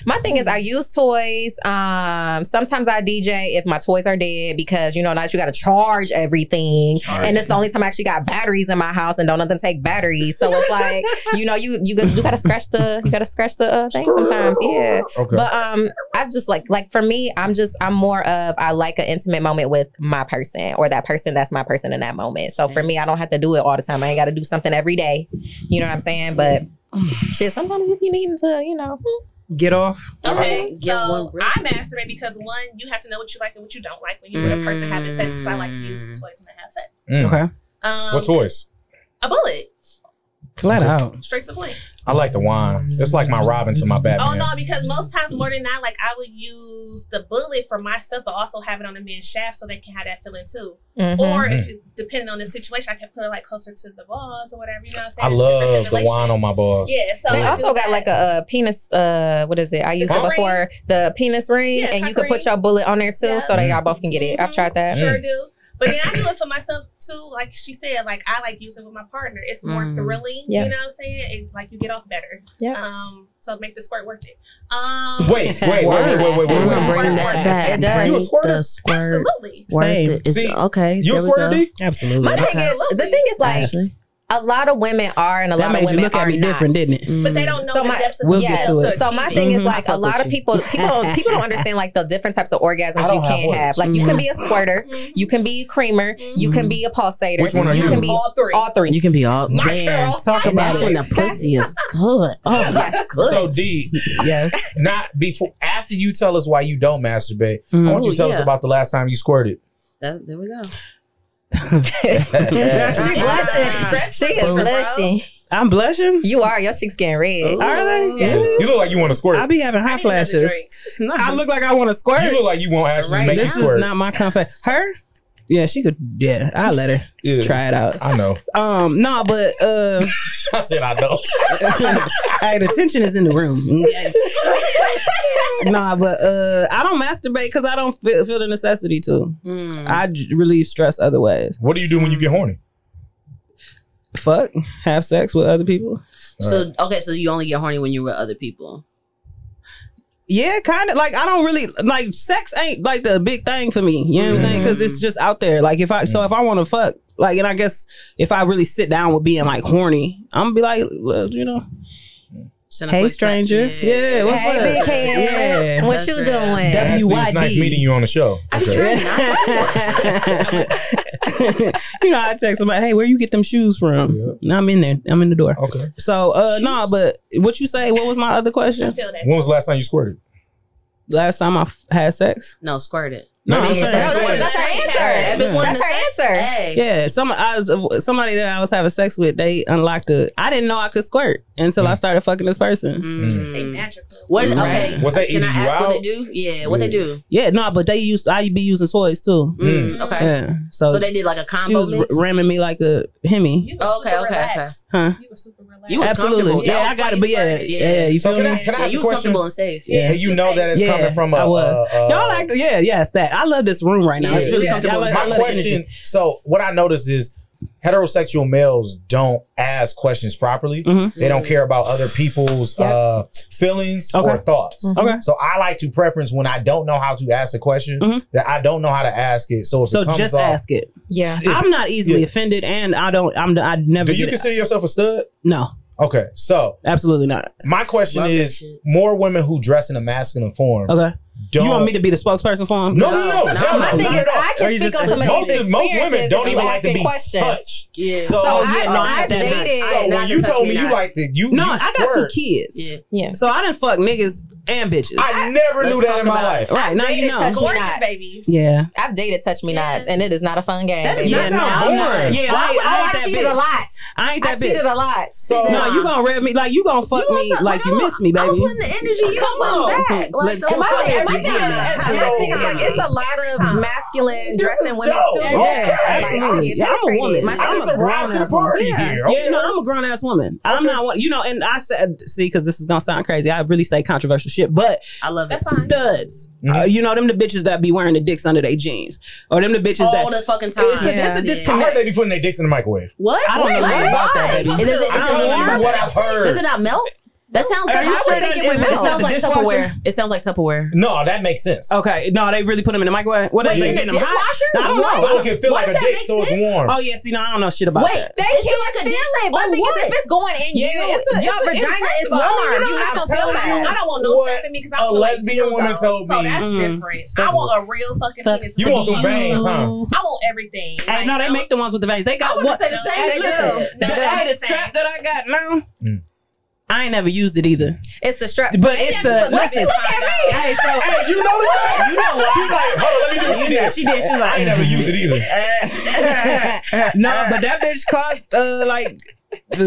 my thing is I use toys. Um, sometimes I DJ if my toys are dead because you know now you got to charge everything, Charge. and it's the only time I actually got batteries in my house and don't nothing take batteries. So it's like you know you you got- you got to scratch the you got to scratch the uh, thing sometimes. Yeah. Okay. But um, I just like like for me, I'm just I'm more of I like an intimate moment with my person or that person that's my person in that moment. So for me, I don't have to do it all the time. I ain't got to do something every day. You know what I'm saying? But [sighs] shit, sometimes if you need to, you know, Get off. Okay, Give so one. I masturbate because one, you have to know what you like and what you don't like when you with a person having sex. Because I like to use toys when I have sex. Mm. Okay. Um, What toys? A bullet, Flat out. straight to the point. I like the wine. It's like my Robin to my Batman. Oh no, because most times more than not, like I would use the bullet for myself, but also have it on the men's shaft so they can have that feeling too. mhm. Or if it, depending on the situation, I can put it like closer to the balls or whatever. You know what I'm saying? I love the wine on my balls. Yeah, so they I also got that. like a, uh penis. Uh, what is it? I used Huh? it before the penis ring, Yeah, and you cock could put your bullet on there too, Yeah. so that y'all both can get it. I've tried that. Sure Mm. do. But then I do it for myself too. Like she said, like I like using it with my partner. It's more Mm. thrilling. Yeah. You know what I'm saying? It, like you get off better. Yeah. Um. So make the squirt worth it. Um. Wait, wait, wait, wait, wait, wait, We're wait, wait. bring that back. It does. You a squirter? Absolutely. Worth Same. it. Is- See, okay. You a there squirter. D? Absolutely. My thing is, the thing is like Actually. A lot of women are, and a that lot of made you women look are at me not. different, didn't it? But they don't know So the my- depths of We'll the get Yes. to to it. So my thing it. is mm-hmm. like a lot of people people don't people don't [laughs] understand like the different types of orgasms you don't have can one. have. Like you can mm-hmm. be a squirter, mm-hmm. you can be a creamer, you can be a pulsator. Which one are you you? can be all three. all three. You can be all. My Man, girl. talk about it. when the pussy is [laughs] good. Oh, Yes. good. So D, Yes. not before after you tell us why you don't masturbate. I want you to tell us about the last time you squirted. That, there we go. She blushing. She is blushing. I'm blushing. You are. Your cheeks getting red. Ooh. Are they? Yes. You look like you want to squirt. I be having I hot flashes. I look like I want to squirt. You look like you want actually Right make this you is not my comfort. Her? Yeah, she could. Yeah, I'll let her Yeah. try it out. I know. Um, no, but uh, [laughs] I said I know. [laughs] hey, the tension is in the room. Okay. [laughs] nah, but uh, I don't masturbate because I don't feel, feel the necessity to. Mm. I j- relieve stress other ways. What do you do when you get horny? Fuck, have sex with other people. So okay, so you only get horny when you're with other people. Yeah, kind of. Like I don't really like sex. Ain't like the big thing for me. You know what I'm saying? Because it's mm-hmm. just out there. Like if I so if I want to fuck, like, and I guess if I really sit down with being like horny, I'm gonna be like, you know, hey quick stranger, text. yeah, what's Hey, up? big head. Yeah. What That's you right. doing? W- Ashley, it's nice meeting you on the show. Okay. [laughs] you know, I text somebody, hey, where you get them shoes from? Yeah. Now I'm in there. I'm in the door. Okay. So, uh, no, nah, but what you say? What was my other question? When was the last time you squirted? Last time I f- had sex? No, squirt it. No, Maybe I'm saying- the same No, one. that's her answer. If it's one That's of her answer. Hey. Yeah, some I was somebody that I was having sex with. They unlocked the. I didn't know I could squirt until I started fucking this person. Mm. They magical. What? Right. Okay. Was that Can I eating you ask what they do? Yeah. What they do? Yeah, no, but they used. I be using toys too. Mm, okay. Yeah, so, So they did like a she combo was r- mix. ramming me like a hemi. You were Oh, okay, super okay, okay. Huh? You were super relaxed. You was Absolutely. comfortable. Yeah, I got to what be. Yeah, yeah. You So feel can I, me? can I ask you a was question? comfortable and safe. Yeah, you know that it's coming from a. I was. a- a- Y'all like, yeah, yes, that. I love this room right now. Yeah, it's really yeah. comfortable. Yeah, I my love the energy. question. So what I noticed is heterosexual males don't ask questions properly. Mhm. They don't care about other people's Yep. uh, feelings or Okay. thoughts. Okay. So I like to preference when I don't know how to ask a question Mhm. that I don't know how to ask it. So if So it comes just off, ask it. Yeah. I'm not easily Yeah. offended, and I don't. I'm. I never. Do you get it. consider yourself a stud? No, Okay, so absolutely not. my question Love that is: shit. more women who dress in a masculine form Okay. Don't. You want me to be the spokesperson for him? No, no, no. No, hell My no, thing not is, at. I can speak just- on some of most, these of- most women don't even you like to be questions. touched. Yeah. So, So I, yeah, no, I've that- that- dated. So not when you told me me you not. like to you, No, you I got two kids. Yeah. yeah. So I didn't fuck niggas and bitches. I never Let's knew that in my life. it. right now you know. touch- Gorgeous Nuts. babies. Yeah. I've dated touch me Yeah. nots, and it is not a fun game. That is Yeah, not I'm boring. Yeah, Oh, I, ain't- I I, ain't that cheated bitch. a lot. I ain't cheated a lot. So No, you gonna rev me like you gonna fuck me like you miss me, baby. I'm putting the energy. You Come come on. on back. Like, Like, don't am I- say am I it. getting that? I So- think it's like it's a lot of masculine dressing women too. Yeah, absolutely. Yeah, I'm a woman. I'm just a arrived to the grown-ass party woman. here. Yeah, no, I'm a grown ass woman. I'm not one. You know, and I said, see, because this is gonna sound crazy. I really say controversial shit, but I love it. That's fine. studs. Mhm. Uh, you know, them the bitches that be wearing the dicks under their jeans, or them the bitches All that. the fucking time. It's a, Yeah. that's a I disconnect. heard they be putting their dicks in the microwave. What? I don't know Wait, nothing about that, why? baby. Is it, is it I'm telling warm? you what I've heard. Does it not melt? That sounds Are like you I sure would think that- it would melt. It sounds like? Tupperware. It sounds like Tupperware. No, that makes sense. Okay, no, they really put them in the microwave. What Wait, they in the getting them hot? dishwasher? I don't know. So it can feel Why like does a dick, so it's warm. Oh yeah, see, no, I don't know shit about Wait, that. they It can like a feel it. My But thing is, what? if it's going in Yeah, you, it's a- your it's a- vagina is warm. warm. You You know, I'm don't feel telling you. that. I don't want no What strap in me because I a feel like lesbian woman dildo. told So that's Mm. different. I want a real fucking So- penis. You want be them bangs, huh? I want everything. Hey, no, they make the ones with the veins. They got what? gonna say the same Hey, thing. the, hey, the strap that I got now. I ain't never used it either. It's the strap. But it's the Look listen. at me. Hey, so Hey, you know that? You know what? She's like, hold on, let me do what she did. She did. She was like, I ain't never used it either. [laughs] no, but that bitch cost uh like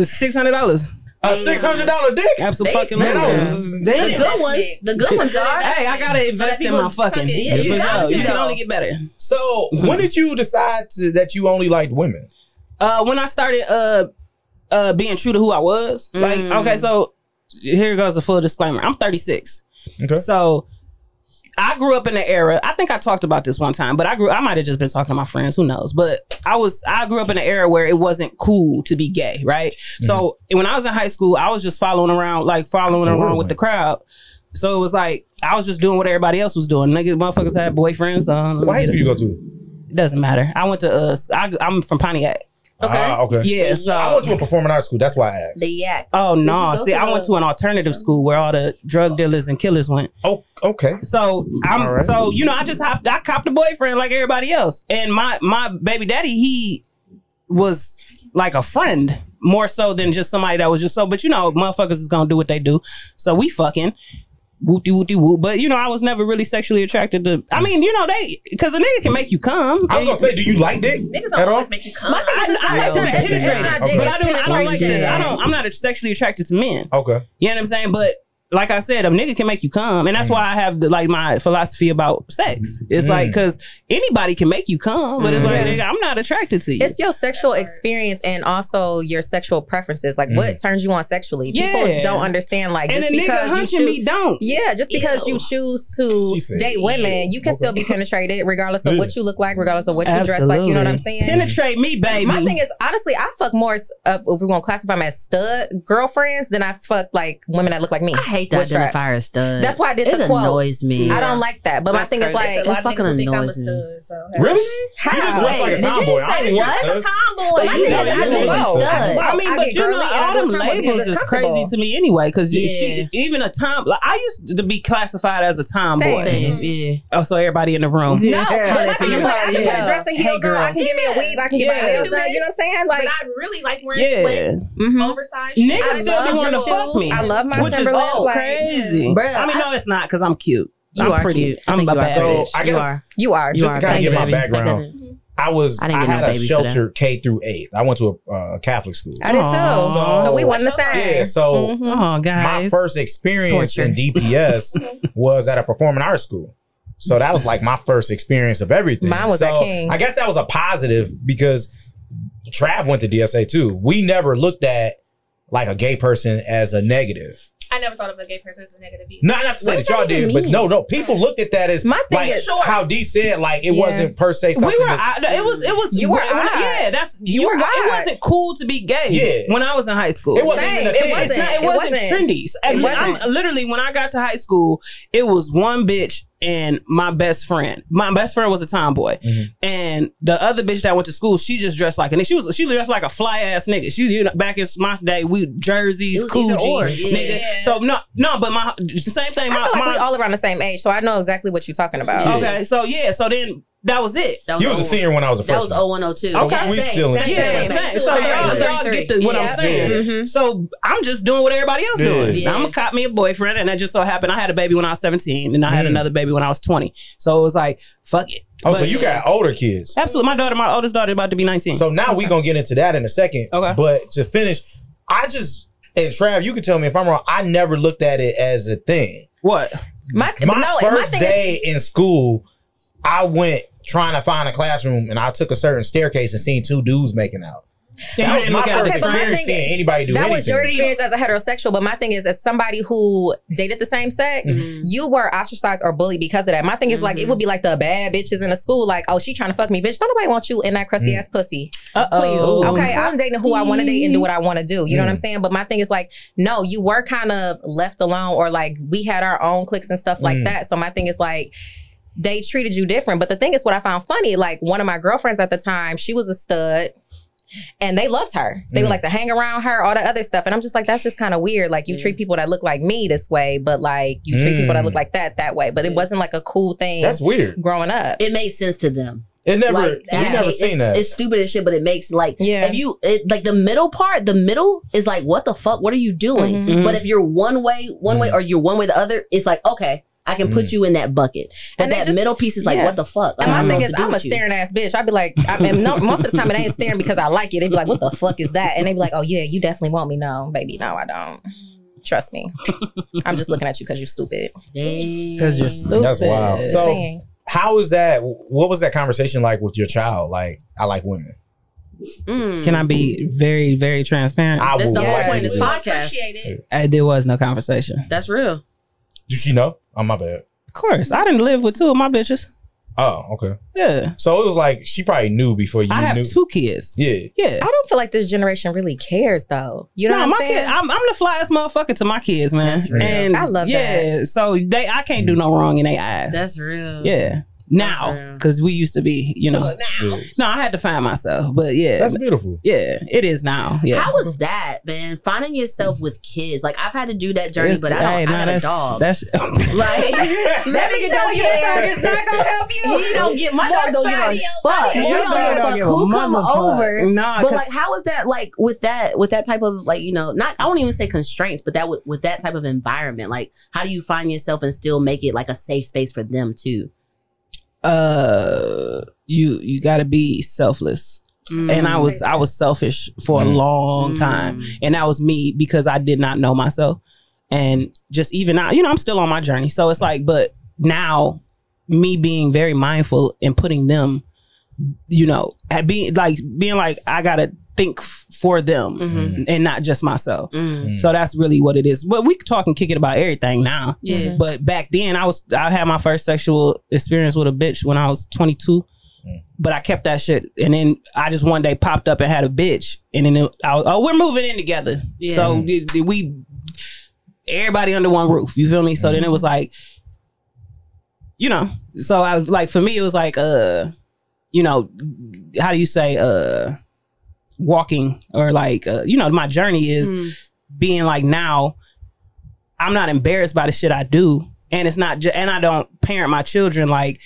six hundred dollars. A six hundred dollar dick. Absolutely fucking Man, I The good ones. The good ones are. Hey, I gotta invest in my fucking. Yeah, For you sure. got to, You can only get better. So when did you decide to, that you only liked women? Uh, when I started uh uh being true to who I was, like Mm. okay, so here goes a full disclaimer. I'm 36. Okay. So I grew up in an era. I think I talked about this one time, but I grew. I might have just been talking to my friends. Who knows? But I was. I grew up in an era where it wasn't cool to be gay, right? So when I was in high school, I was just following around, like following around really? with the crowd. So it was like I was just doing what everybody else was doing. Niggas, motherfuckers had boyfriends. Um, What high school you go to? It doesn't matter. I went to. Uh, I, I'm from Pontiac. Okay. Ah, okay. Yeah. So I went to a performing arts school. That's why I asked. The yak. Oh no! See, I went to an alternative school where all the drug dealers and killers went. Oh, okay. So I'm All right. so you know I just hopped I copped a boyfriend like everybody else, and my my baby daddy he was like a friend more so than just somebody that was just so. But you know motherfuckers is gonna do what they do, so we fucking. Whoopty whoopty whoop, but you know I was never really sexually attracted to. I mean, you know they because a nigga can make you come. I was gonna say, do you like dick Niggas at don't all? always make you come. My thing I, I like it's to not- penetrated, Okay. but I don't. I don't like penetration. that. I don't. I'm not sexually attracted to men. Okay. You know what I'm saying? But like I said, a nigga can make you come, and that's why I have the, like my philosophy about sex. It's Mm. like because anybody can make you come, but it's like Mm. nigga, I'm not attracted to you. It's your sexual experience and also your sexual preferences. Like what turns you on sexually. People Mm. Yeah. don't understand. Like and just a nigga because you hunching choose, me don't. Yeah, just because Ew. you choose to said, date women, you can still be [laughs] penetrated regardless of what you look like, regardless of what you dress like. You know what I'm saying? Penetrate me, baby. My thing is, honestly, I fuck more s- of if we want to classify them as stud girlfriends than I fuck like women that look like me. I hate the with straps. identifier as stud. That's why I did it the quotes. annoys me. I don't like that. But That's my thing is like, a lot of fucking niggas think I'm a annoys me. stud. So Really? how? You just look like a Wait, tomboy. did you I say don't what? think That's a tomboy. But You know, I is, I do do like stud. I do both. I mean, but get you know, girly and I all go them labels it's is crazy to me anyway. Because even a tom, like I used to be classified as a tomboy. Same, yeah. Oh, so everybody in the room. No, but my thing like, I can put a dress and Hey, heels on. I can give me a weave. I can get my nails done. You know what I'm saying? Like, But I really like wearing Yeah. sweats, mhm. oversized. shit. Niggas I still love be wanting to fuck me. I love my which is Timberlands, all like- crazy. Bruh, I mean, no, it's not because I'm cute. You I'm are pretty. cute. I I'm think a you are. bad So, bitch. I You guess- are. you are. You Just are to kind of baby, get my background, I was I I, didn't get had no a baby for that. shelter K through eighth. I went to a uh, Catholic school. I did too. Aw. So we won the Yeah, same. Yeah, so Mhm. Oh, my guys. first experience Torture. in DPS [laughs] was at a performing arts school. So that was like my first experience of everything. Mine was so at King. I guess that was a positive because Trav went to DSA too. We never looked at like a gay person as a negative. I never thought of a gay person as a negative either. Not not to say What that y'all did, even but no, no. People looked at that as My thing like is- how D said, like it Yeah. wasn't per se something. we were. that- I, it was. It was. You were when I- yeah, that's You you. were were. It wasn't cool to be gay. Yeah. When I was in high school, It wasn't Same. even a It thing. It's wasn't. not, it, It wasn't, wasn't. trendy. And It wasn't. I'm literally when I got to high school, it was one bitch and my best friend. My best friend was a tomboy, Mhm. and the other bitch that went to school, she just dressed like a nigga. She was she dressed like a fly ass nigga. She you know back in my day, we jerseys, It was either Coogi, or, yeah. nigga. So no, no, but my same thing. I feel like my we all around the same age, so I know exactly what you're talking about. Yeah. okay. So yeah, so then that was it. That you was a 01. senior when I was a freshman. That was freshman. 0102. Okay. We same, still in- same, Yeah, same, same. same. So y'all, y'all get the, what Yeah. I'm saying. Mhm. So I'm just doing what everybody else Yeah. doing. Yeah. I'm gonna cop me a boyfriend, and that just so happened I had a baby when I was 17, and I had Mm. another baby when I was 20. So it was like, fuck it. Oh, so But- you got older kids. absolutely. My daughter, my oldest daughter, about to be 19. So now we gonna get into that in a second. Okay. But to finish, I just and Trav, you can tell me if I'm wrong. I never looked at it as a thing. what? My, My no, and my first thing day in school, I went trying to find a classroom and I took a certain staircase and seen two dudes making out. Yeah, That was didn't my first it Okay, but my experience seeing anybody do that anything. was your experience as a heterosexual, but my thing is, as somebody who dated the same sex, Mhm. you were ostracized or bullied because of that. My thing is like, it would be like the bad bitches in the school, like, oh, she trying to fuck me, bitch. Don't nobody want you in that crusty Mm. ass pussy. Uh-oh. Please. Okay, I'm dating who I want to date and do what I want to do. You know what I'm Mm. saying? But my thing is like, no, you were kind of left alone, or like we had our own cliques and stuff like Mm. that. So my thing is like, they treated you different. But the thing is, what I found funny, like one of my girlfriends at the time, she was a stud. And they loved her. They would Mm. like to hang around her, all the other stuff. And I'm just like, that's just kind of weird. Like you Yeah. treat people that look like me this way, but like you treat people that Mm. look like that that way. But it wasn't like a cool thing That's weird. growing up. It makes sense to them. It never like, we that- never it's, seen that. It's stupid as shit, but it makes like Yeah. if you it, like the middle part, the middle is like, what the fuck? What are you doing? Mhm. But if you're one way, one way, Mhm. or you're one way the other, it's like okay, I can put Mhm. you in that bucket. But And that just- middle piece is like, yeah. what the fuck? I And my don't know thing what is, to do I'm a with you. staring ass bitch. I'd be like, I mean, no, most of the time it ain't staring because I like it. They'd be like, what the fuck is that? And they'd be like, oh yeah, you definitely want me. No, baby, no, I don't. Trust me. I'm just looking at you because you're stupid. Because you're stupid. That's wild. So- saying. How is that? What was that conversation like with your child? Like, I like women. Mm. Can I be very, very transparent? I That's the whole like point of this podcast. It. Uh, there was no conversation. That's real. Did she know? Oh my bad. Of course, I didn't live with two of my bitches. Oh, okay. Yeah, So it was like she probably knew before you I have knew. two kids. Yeah. Yeah. I don't feel like this generation really cares though. You know no, what I'm my saying? kid, I'm, I'm the flyest motherfucker to my kids, man. That's real. And I love yeah, so they, I can't do mm. no wrong in their eyes. That's real. yeah. Now, because we used to be, you know, yeah. no, I had to find myself, but yeah, That's beautiful. yeah, it is now. Yeah, How was that, man? Finding yourself with kids. Like I've had to do that journey, It's- but I don't. hey, I nah, got a dog. That's [laughs] like, Let me tell you, this dog is not gonna help you. He don't get my dog. Don't give a fuck. He Your don't give a don't fuck give a who come over. Nah, But 'cause- like, how is that like with that with that type of like you know not I won't even say constraints, but that with, with that type of environment, like how do you find yourself and still make it like a safe space for them too? Uh, you you got to be selfless. and I was I was selfish for a Mm. long time, Mm. and that was me because I did not know myself. and just even out, you know, I'm still on my journey. So it's like, but now me being very mindful and putting them, you know, at being like being like I gotta think f- for them Mhm. and not just myself. Mm. So that's really what it is. But we can talk and kick it about everything now. Yeah. But back then, I was I had my first sexual experience with a bitch when I was 22. Mm. But I kept that shit, and then I just one day popped up and had a bitch, and then it, I was, oh, we're moving in together. Yeah. So did- did we, everybody under one roof. You feel me? So then it was like, you know. So I was like, for me, it was like, uh, you know, how do you say, uh, walking or like, uh, you know, my journey is Mm. being like now I'm not embarrassed by the shit I do and it's not ju- and I don't parent my children like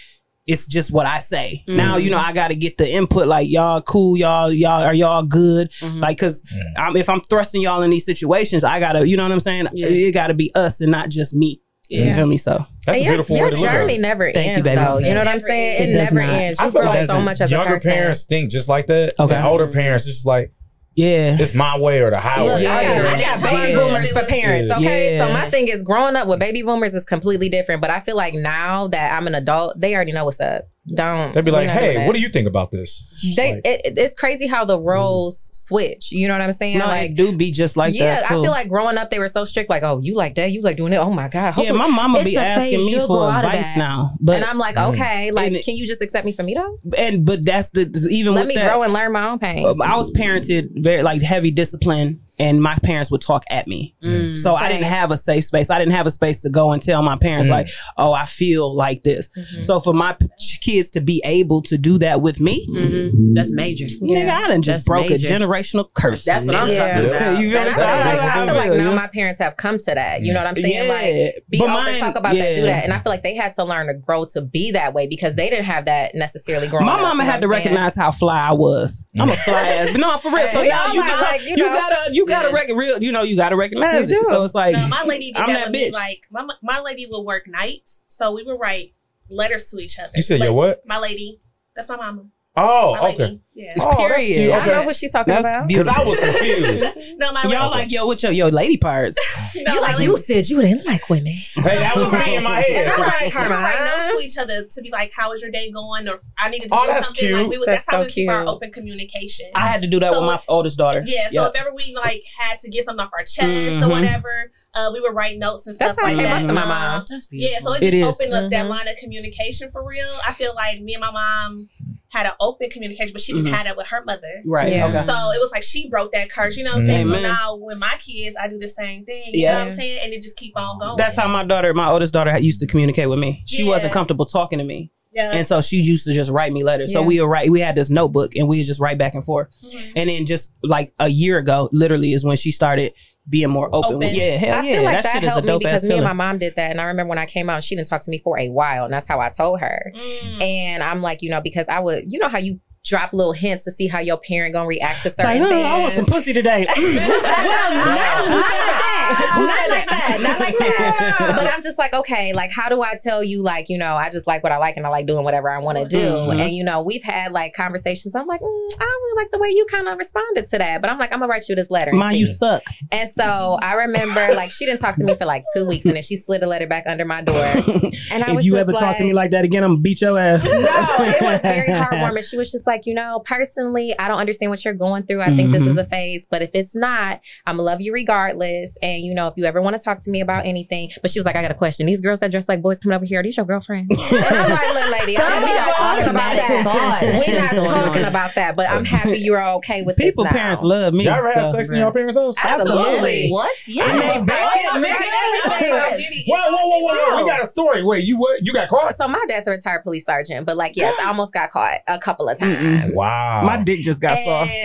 it's just what I say. Now, you know, I got to get the input like y'all cool, y'all y'all are y'all good? Mhm. Like cuz I'm, if I'm thrusting y'all in these situations, I got to, you know what I'm saying? Yeah. It got to be us and not just me. You feel me? So, That's And a your, beautiful your way to journey it. never Thank ends, baby. though. You know what I'm saying? It, It never not. ends. I feel grow like so much as a younger person. parents think just like that. Okay. And older parents it's just like yeah. it's my way or the highway. Look, Yeah. I got, I got Yeah. baby boomers for parents, Yeah. okay? So my thing is growing up with baby boomers is completely different, but I feel like now that I'm an adult, they already know what's up. Don't They'd be like, "Hey, what do you think about this?" It's They, like, it, it- it's crazy how the roles switch. You know what I'm saying? No, like, it do be just like yeah, that. I feel like growing up they were so strict. Like, oh, you like that? You like doing it? Oh my god! yeah, my mama be asking phase. me You'll for grow out of advice that. now. But and I'm like, Mm. okay, like, And it- can you just accept me for me though? and but that's the even Let with me that, grow and learn my own pains. Um, I was parented very like heavy discipline, and my parents would talk at me. Mm. So I didn't have a safe space. I didn't have a space to go and tell my parents Mm. like, "Oh, I feel like this." Mhm. So for my p- kids to be able to do that with me, Mhm. That's major. nigga, I done just That's broke major. a generational curse. That's what I'm nigga. talking Yeah. about. You feel And me? I So feel I- like, feel like now my parents have come to that. You know what I'm saying? Like, be but open, mine- talk about that, do that. And I feel like they had to learn to grow to be that way because they didn't have that necessarily growing My up. mama had to saying? recognize how fly I was. I'm a fly ass, but no, for real. [laughs] So now y'all you, like- can, you, you gotta, you gotta Yeah. rec- real, you know, you gotta recognize You it. So it's like, No, my lady I'm that, that bitch. Like my my lady would work nights, so we would write letters to each other. you said Like, your what? My lady. That's my mama. Oh, My okay. lady. Yeah. Oh, that's Period. cute. I Okay. know what she's talking That's about. Because I was [laughs] confused. No, my y'all lady. like yo, with your your lady parts. [laughs] no, like lady. said you didn't like women. hey, that was me in my [laughs] And head. I write, Right, I write notes to each other to be like, "How is your day going?" Or "I need to do Oh, that's something." cute. Like we would, That's that's, how so we keep our cute. open communication. I had to do that So- with my oldest daughter. yeah, so Yep. if ever we like had to get something off our chest Mhm. or whatever, uh, we would write notes and That's stuff how it like came that. out to my mom. That's beautiful. Yeah, so it It just opened up that Mhm. line of communication for real. I feel like me and my mom had an open communication, but she didn't Mhm. have that with her mother. Right. Yeah. Okay. So it was like she broke that curse, you know what I'm saying? So now with my kids, I do the same thing, you Yeah. know what I'm saying? And it just keep on going. That's how my daughter, my oldest daughter, used to communicate with me. She Yeah. wasn't comfortable talking to me, yeah. and so she used to just write me letters. So we would write. We had this notebook, and we would just write back and forth. Mhm. And then just like a year ago, literally is when she started being more open. Open. Yeah, hell I yeah, feel like that, that, shit is a helped me because ass me and my mom did that. And I remember when I came out, she didn't talk to me for a while. And that's how I told her. Mm. And I'm like, you know, because I would, you know how you drop little hints to see how your parent gonna react to certain Like, oh, things. I want some pussy today. [laughs] [laughs] well, not, not like that. Not like that. Not like that. [laughs] But? I'm just like, okay, like, how do I tell you, like, you know, I just like what I like and I like doing whatever I want to do. Mhm. And, you know, we've had like conversations. I'm like, mm, I don't really like the way you kind of responded to that. But I'm like, I'm going to write you this letter. and you suck. And so I remember, like, she didn't talk to me for like two weeks and then she slid a letter back under my door. And I if was you ever talk to me like- like that again, I'm gonna beat your ass. no, it was very heartwarming. She was just like, you know, personally, I don't understand what you're going through. I think this is a mm-hmm. phase, but if it's not, I'm gonna love you regardless. And you know, if you ever want to talk to me about anything, but she was like, I got a question. These girls that dress like boys coming over here, are these your girlfriends? [laughs] I'm like, little lady, I mean, we not talking about that. We're not talking about that. But I'm happy you're okay with People, this now. parents love me. Y'all ever had so- sex in your parents' house? Absolutely. What? I Yeah. mean, back in- yeah, man, Judy. Whoa, whoa, whoa, whoa, whoa! We got a story. Wait, you what? You got caught? So my dad's a retired police sergeant, but like, yes, I almost got caught a couple of Mm-mm. Times. Wow. My dick just got soft. [laughs]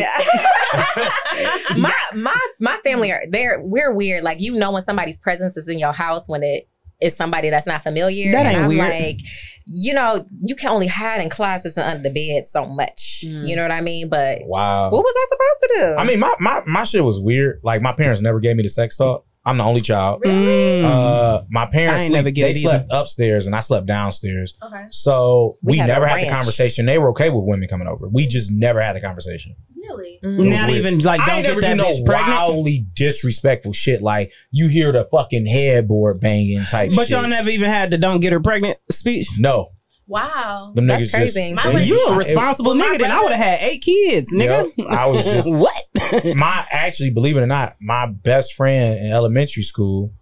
My my my family are they're we're weird. Like you know when somebody's presence is in your house when it is somebody that's not familiar. That and ain't I'm weird. like, you know, you can only hide in closets and under the bed so much. Mm. You know what I mean? But wow. what was I supposed to do? I mean, my, my my shit was weird. Like my parents never gave me the sex talk. I'm the only child. Mm. Uh, my parents sleep- never get they it slept upstairs and I slept downstairs. Okay. So We we, had never had the conversation. They were okay with women coming over. We just never had the conversation. Really? It Not weird. even like I don't ain't get never that do no pregnant. wildly disrespectful shit like you hear the fucking headboard banging type But shit. y'all never even had the "don't get her pregnant" speech. no, Wow. them That's niggas crazy. My just. would- you a responsible my nigga, then I would have had eight kids, nigga. Yep, I was [laughs] just- what? [laughs] my actually believe it or not, my best friend in elementary school,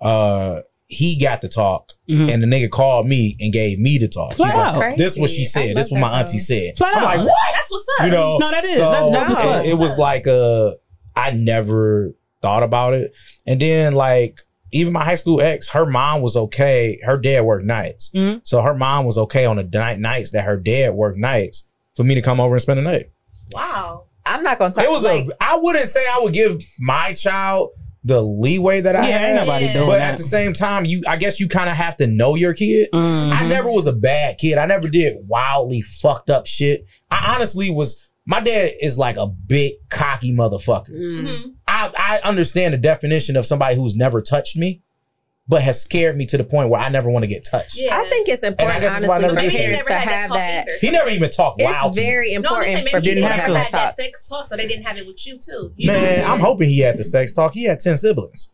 uh, he got to talk, Mhm. and the nigga called me and gave me the talk. He's like. Crazy. this is what she said. This is what my auntie though. said. Flat I'm like, what? That's what's up. You know, No, that is. so That's dope as it, it was like uh, I never thought about it, and then like even my high school ex, her mom was okay. Her dad worked nights, Mhm. so her mom was okay on the night nights that her dad worked nights for me to come over and spend the night. Wow. I'm not gonna talk. It was like, a. I wouldn't say I would give my child the leeway that I yeah, had, ain't nobody Yeah. doing but that. at the same time, you I guess you kind of have to know your kid. I Mhm. never was a bad kid. I never did wildly fucked up shit. I honestly was. My dad is like a big cocky motherfucker. Mm. Mm-hmm. I, I understand the definition of somebody who's never touched me, but has scared me to the point where I never want to get touched. Yeah. I think it's important, guess that's why I honestly, for parents to have that. He never even talked wild It's to me. very No, I'm important for didn't people to have never have to. that talk. that sex talk, so they didn't have it with you too. You Man, know? I'm hoping he had the sex talk. He had ten siblings.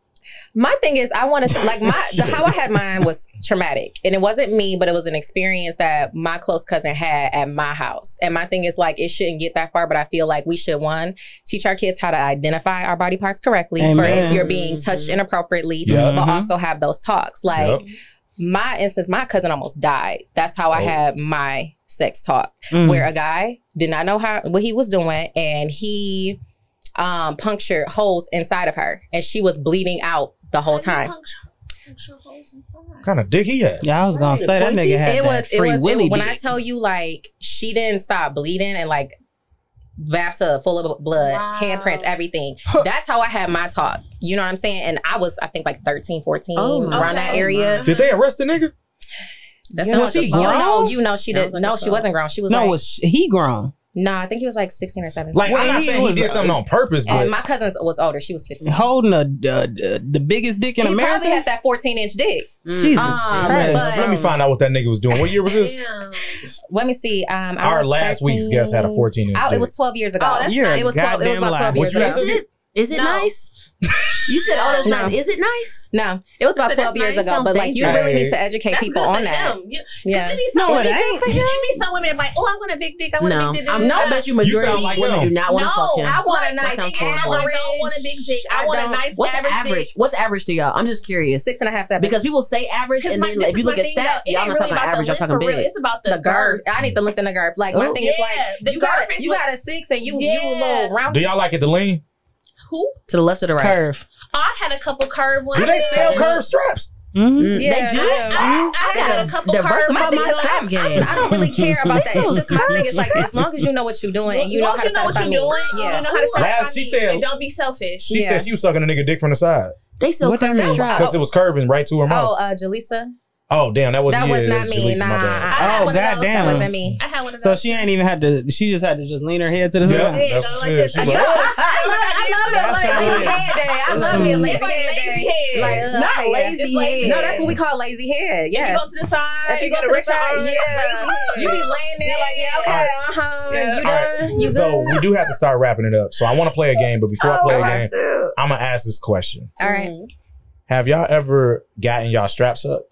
My thing is, I want to say like my the, how I had mine was traumatic, and it wasn't me, but it was an experience that my close cousin had at my house. And my thing is like it shouldn't get that far, but I feel like we should one teach our kids how to identify our body parts correctly for if you're being touched inappropriately, Yeah. but Mhm. also have those talks. Like Yep. my instance, my cousin almost died. That's how I Oh. had my sex talk Mhm. where a guy did not know how what he was doing and he um punctured holes inside of her and she was bleeding out the whole time. Puncture- puncture holes inside. What kind of dick he had? Yeah, I was gonna say that nigga had it that was it free was it- willy when I tell you like she didn't stop bleeding and like bathtub full of blood, Wow. handprints, everything. That's how I had my talk. You know what I'm saying? And I was I think like 13, 14 Oh, around that okay. area. Did they arrest the nigga? That Yeah, sounds was like he a- you grown? know, you know she did like no, she wasn't grown. She was no, like was he grown? No, I think he was like 16 or 17. Like Well, I'm not he saying was, he did uh, something on purpose, but and my cousin was older. She was 15. Holding a uh, the biggest dick in America. he America. probably had that 14 inch dick. Jesus Um, Christ. but- let me find out what that nigga was doing. What year was this? Let me see. Um, I Our was last week's guest had a 14 inch. Oh, dick. it was 12 years ago. Oh, that's You're a it was 12. It was about 12 liar. years What you ago. Got Is it No. nice? You said, "Oh, that's No. nice." Is it nice? No, it was about So 12 years nice. ago. Sounds But like, you dangerous. really need to educate That's people good on for that. him. You, Yeah. Cause it be some, No, it it be ain't. good for him. It be some women like, oh, I want a big dick. I want No, a big dick. I'm not. I bet you majority sound of like women him. do not want to no, fuck him. I want a That nice average. I don't want a big dick. I, I want a don't- nice What's average, average? dick. What's average to y'all? I'm just curious Six and a half, seven. because people say average, and then if you look at stats, y'all ain't not really talking about average, the y'all talking length big. It's about the, the girth. girth. I need to look in the girth. Like my thing is like you got a, you got a six and you you a little round. Do y'all like it to lean? Who? To the left or the right? curve. Oh, I had a couple curve ones. Do they sell curved straps? Mm-hmm. Mm, Yeah, they do. I- I, I had a couple curve diversify My thing my is, like, I. I don't really care about that. It's is just my thing is like as long as you know what you're doing you know how to you know what satisfy you're me. doing. Yeah. You know how to satisfy Last, she said- don't be selfish. She Yeah. said she was sucking a nigga dick from the side They sell What that curve mean? straps. because it was curving right to her Oh, mouth. uh, Jalisa. Oh, damn, that wasn't That you. was not me. Jaleesa, my Nah. bad. I had Oh, one of those. goddamn. That Damn. wasn't me. I had one of So she ain't even had to. She just had to just lean her head to the Yeah, side. Yeah, that's like this. said. She like, [laughs] I love it. I love it. That's Like lazy head day. I love me a It's lazy head day. Like, uh, Not lazy head. No, that's what we call lazy head. If you go to the side, If you go to the rich side, yeah, you be laying there like, yeah, okay, uh huh. Yeah. You All right. done? You so we do have to start wrapping it up. So I want to play a game, but before I Oh, play a I game, too. I'm gonna ask this question: All right. Have y'all ever gotten y'all straps up?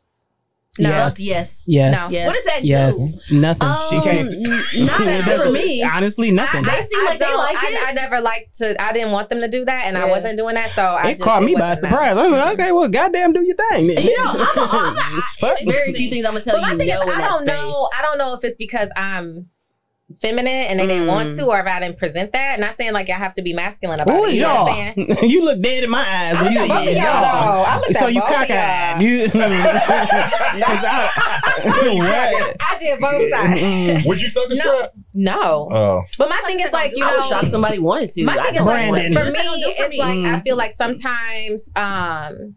No. Yes. Yes. Yes. No. Yes. What does that Yes. do? Nothing. Um, She can't- n- not [laughs] It for doesn't- me. Honestly, nothing. They seem like they don't- like I, it. I never liked to. I didn't want them to do that, and I wasn't doing that. So I it just, caught me by wasn't surprise. I was like, okay, well, goddamn, do your thing. Then. You know, I'm a- I'm a- [laughs] very few things I'm gonna tell But my you thing no is, in I don't space. know. I don't know if it's because I'm feminine and they didn't want Mm. to, or if I didn't present that. Not saying like I have to be masculine about Who it. is You y'all. what I'm saying? [laughs] you look dead in my eyes. I when you look at both of yeah, y'all. I looked So at you both of cockeyed. y'all. You. [laughs] [laughs] 'Cause I- what? I did both sides. Would you suck a No. strap? No, Oh, but my thing is like you I know. was shocked somebody wanted to. My thing is like for me, to. What's that gonna do for it's like I Mm. feel like sometimes um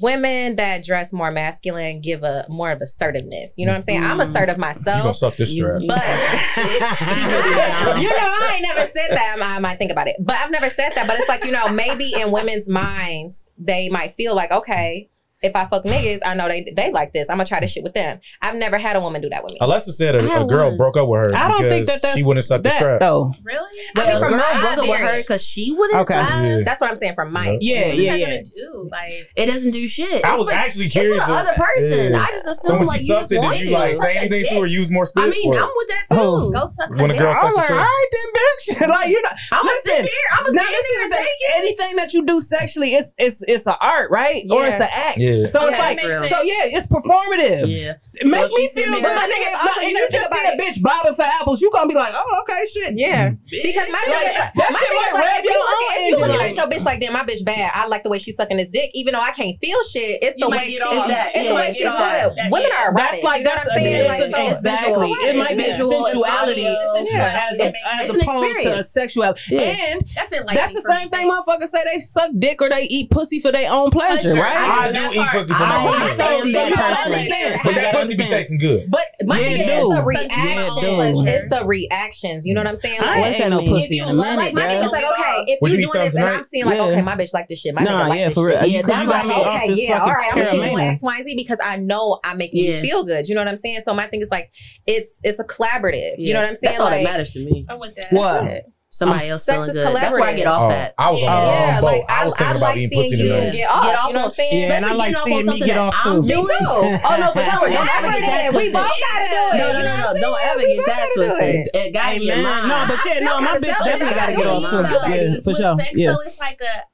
women that dress more masculine give a more of assertiveness. You know what I'm saying? Mm. I'm mm-hmm. assertive myself. You suck this dress. But [laughs] you know, I ain't never said that. I might think about it, but I've never said that. But it's like you know, maybe in women's minds they might feel like, okay, if I fuck niggas, I know they they like this. I'm gonna try this shit with them. I've never had a woman do that with me. Alessa said a, a girl one. broke up with her. I don't think that that's she wouldn't suck that, the strap though. Really? But I mean, from girl broke up with her because she wouldn't. Okay, yeah. that's what I'm saying. From my yeah, yeah, yeah. Do? Like it doesn't do shit. I was actually curious. It's for the other person. Yeah. I just assumed so like you just want you like say anything to her. Use more spit. I mean, I'm with that too. Oh. Go suck. When a girl sucks, all right then, bitch. [laughs] Like you know, I'm gonna sit here. I'm gonna sit here. Anything that you do sexually, it's it's it's an art, right? Or it's an act. So yeah, it's like, it so yeah, it's performative. Yeah. It make so me feel good. My nigga, you, you just see a bitch bobbing for apples, you gonna be like, oh, okay, shit. Yeah. Because my nigga, my nigga, like, like, you, own you looking at your bitch like, damn, my bitch bad. I like the way she's sucking his dick, even though I can't feel shit. It's the way she's It's the way she's Women are. That's like, that's exactly. It might be sensuality as opposed to sexuality. And that's the same thing motherfuckers say they suck dick or they eat pussy for their own pleasure, right? I do eat pussy from my own. So you that pussy be tasting good. But my thing is the reactions. It's the reactions. You know what I'm saying? I ain't no pussy in a minute. My thing is like, okay, if you doing this and I'm seeing like, okay, my bitch like this shit. My nigga like this shit. Yeah, that's like, okay, yeah, all right, I'm gonna X, Y, Z because I know I'm making you feel good. You know what I'm saying? So my thing is like, it's it's a collaborative. You know what I'm saying? That's all that matters to me. I want that. What? somebody um, else feeling good. Collaborative. That's where I get off oh, at. I was on the wrong yeah, boat. Like, I, was thinking I about like being pussy you. Get off, get off, you know what I'm saying? Yeah, Especially and I like seeing me get off too. Me too. [laughs] oh no, but don't ever get that twisted. We both gotta do it. No, no, no, no. Don't ever get that twisted. It got your. No, but yeah, no, my bitch definitely gotta get off too. For sure. Yeah. it's like a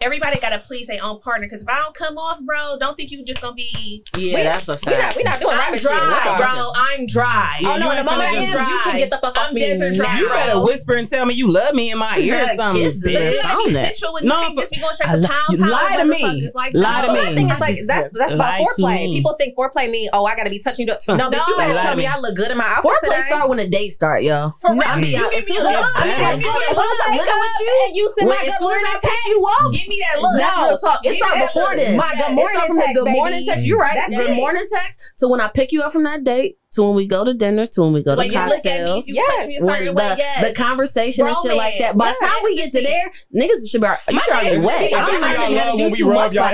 everybody got to please their own partner. Because if I don't come off, bro, don't think you just gonna be. Yeah, we, that's a fact. We're not, we not doing I'm right dry, bro. I'm dry. Oh no, in the moment I am, dry. you can get the fuck off I'm me. Desert dry, you better whisper and tell me you love me in my ear or something. Kiss bitch. On that. No, for, just be going straight I to pound Lie to me. Lie to me. I think it's like that's that's about foreplay. People think foreplay mean oh I gotta be touching you up. [laughs] No, but you better tell me I look good in my outfit. Foreplay start when the date start, yo. For real, you give me a. I'm looking with you. You sit my. As soon as I take you off. Me that look. No, talk. it's not before then. My good morning text. Good morning text. You're right. Good morning text. So when I pick you up from that date, to when we go to dinner, to when we go when to cocktails. Me, yes. The, way, yes. the, conversation Romance. and shit like that. By the time we get to there, niggas should be like, you already wet. I'm not going to do when too we much by.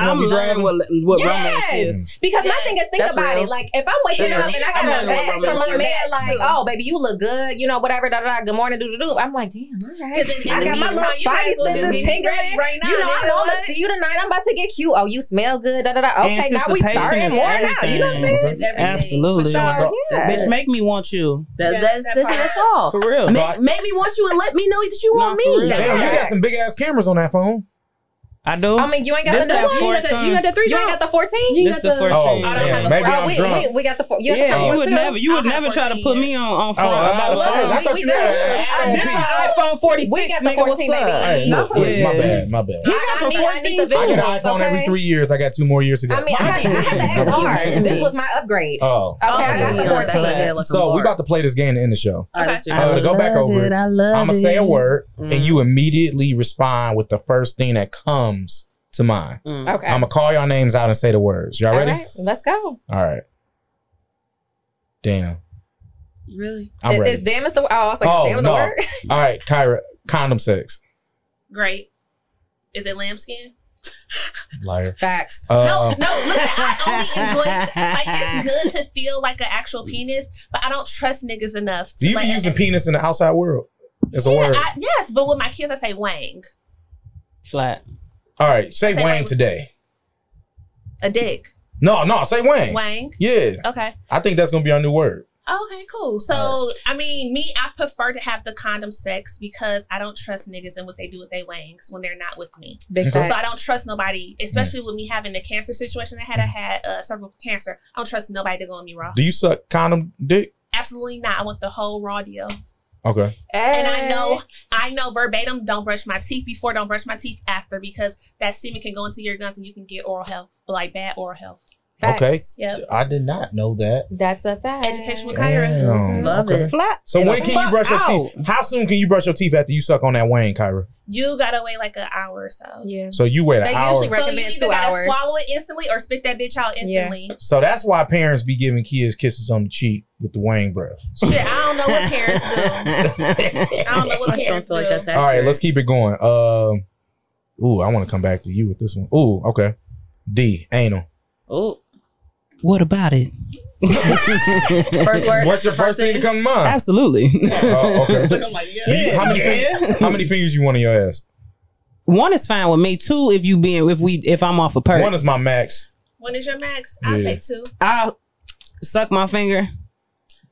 I'm what, what yes. romance is. Because yes. my thing is, think That's about real. it. Like, if I'm waking up and I got a bag from my man, like, oh, baby, you look good, you know, whatever, da da da, good morning, do do do. I'm like, damn, all right. I got my little body senses tingling. You know, I know I'm going to see you tonight. I'm about to get cute. Oh, you smell good, da da da. Okay, now we starting more now. You know what I'm saying? Absolutely. Literally, so, yeah. bitch, make me want you. That, yeah, that's, that's, that's, all. For real. So make, I, make me want you and let me know that you want me. Damn, you got some big ass cameras on that phone. I do. I mean, you ain't got this the no one. You got the, you got the three. You drop. ain't got the fourteen. You this got the fourteen. Oh, oh, I don't yeah. have the Maybe four. I'm we, drunk. We, we got the four. You yeah, the you would never. You would never try to put me on on oh, front. Oh, about well. I thought we, you had. This is iPhone forty six. We got the fourteen, baby. My bad. My bad. You got the fourteen. I get an iPhone every three years. I got two more years to go. I mean, I had [laughs] the XR. This was my upgrade. Oh, okay. I oh, got the fourteen. So we about to play this game to end the show. To go back over, I'm gonna say a word, and you immediately respond with the first thing that comes comes to mind. Mm. Okay. I'm gonna call y'all names out and say the words. Y'all all ready? Right, let's go. All right. Damn. Really? I'm is, ready. Is damn is the oh, like, oh, damn no. the word. all right, Kyra, condom sex. Great. Is it lambskin? Liar. Facts. Uh, no, no, listen, I only enjoy like it's [laughs] good to feel like an actual penis, but I don't trust niggas enough to you like, be using penis in the outside world. It's yeah, a word. I, yes, but with my kids I say wang. Flat. All right, say, say Wang, Wang today. A dick. No, no, say Wang. Wang. Yeah. Okay. I think that's gonna be our new word. Okay, cool. So, right. I mean, me, I prefer to have the condom sex because I don't trust niggas and what they do with their wangs when they're not with me. Because. so I don't trust nobody, especially mm. with me having the cancer situation I had. Mm. I had uh, cervical cancer. I don't trust nobody to go on me raw. Do you suck condom dick? Absolutely not. I want the whole raw deal. Okay. And I know, I know verbatim. Don't brush my teeth before. Don't brush my teeth after because that semen can go into your guns and you can get oral health, like bad oral health. Facts. Okay. Yep. I did not know that. That's a fact. Educational, Kyra. Damn. Love okay. it. Flat. So when can you brush out. your teeth? How soon can you brush your teeth after you suck on that Wayne, Kyra? You gotta wait like an hour or so. Yeah. So you wait they an hour. They usually recommend so you two hours. Swallow it instantly or spit that bitch out instantly. Yeah. So that's why parents be giving kids kisses on the cheek with the wang breath. Shit, I don't know what parents do. [laughs] I don't know what parents do. Like All right, let's keep it going. Um, ooh, I want to come back to you with this one. Ooh, okay. D anal. Ooh. What about it? [laughs] first word. What's your first, first thing, to come to mind? Absolutely. Oh, okay. [laughs] how, many fingers, how many fingers you want in your ass? One is fine with me. Two, if you being if we if I'm off a perk. One is my max. One is your max. I'll yeah. take two. I'll suck my finger.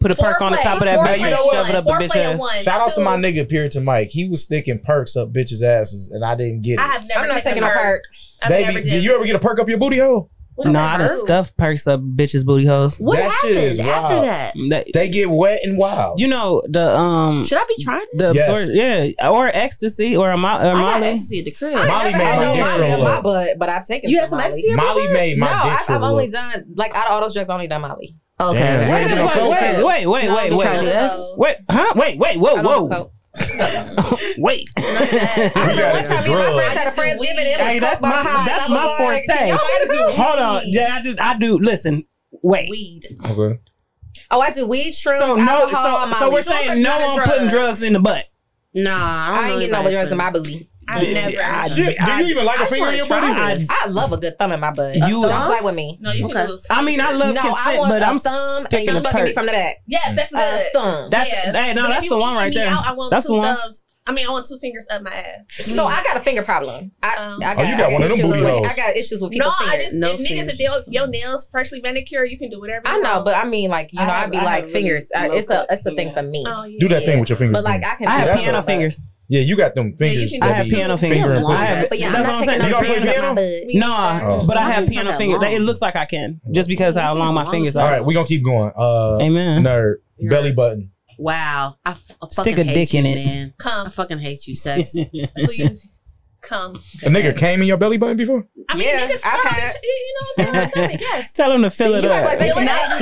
Put a Four perk play. on the top of that Four bitch shove it up Four the bitch ass. One, Shout two. out to my nigga Puritan Mike. He was sticking perks up bitches' asses and I didn't get it. I have never I'm not taking a perk. perk. They did. did you ever get a perk up your booty hole? What Nah, I done perks up bitches booty holes. What That shit after that? That- They get wet and wild. you know the um Should I be trying this? the Yes. absor- yeah or ecstasy or a mo- or I Molly. ecstasy at the crib. Molly made my dick Molly my up. butt, but I've taken. You some had some ecstasy? in Molly made my no, I've, I've only done like out of all those drugs, I only done Molly. Okay. Damn, Wait, wait, wait, wait, wait, wait, wait, wait, wait, huh? Wait, wait, whoa, whoa, [laughs] Wait. [laughs] One time me my friends had a Friendsgiving. It hey, that's my high. that's my like, forte. Hold on, yeah, I just I do. Listen, wait. Weed. Okay. Oh, I do weed, shrooms, so no, alcohol, so, so we're saying no on putting drugs in the butt. Nah, I, I ain't getting no drugs in my booty. I never. I, do, I, do you even like I, a finger in your? I, love a good thumb in my butt. You don't play with me. No, you okay. can I mean, I love no, consent, but I'm thumb sticking and you me from the back. Yes, that's good. A thumb. That's yes. hey, no, but that's the one right there. Out, I want that's two the one. Thumbs. I mean, I want two fingers up my ass. No, I got a finger problem. I, I um, got, oh, you got, one of them booty holes. I got issues with people's no, fingers. I just, no, niggas, if your, your nails freshly manicured, you can do whatever. I know, but I mean, like you know, I'd be like fingers. It's a it's a thing for me. Oh, do that thing with your fingers. But like I can. I have piano fingers. Yeah, you got them fingers. Yeah, I have piano fingers. Finger I have, but yeah, that's I'm what I'm saying. No you don't play piano? No, oh. but I have piano fingers. It looks like I can oh. just because how long my fingers are. All right, we're going to keep going. Uh, Amen. Nerd. You're Belly button. Wow. I, f- I fucking Stick a hate dick you, in man. it. Come. I fucking hate you, [laughs] sex. so you, come. A nigga came in your belly button before? I mean, yeah, niggas I've had. You know what I'm saying? yes. Tell them to fill See, it up. Like they can not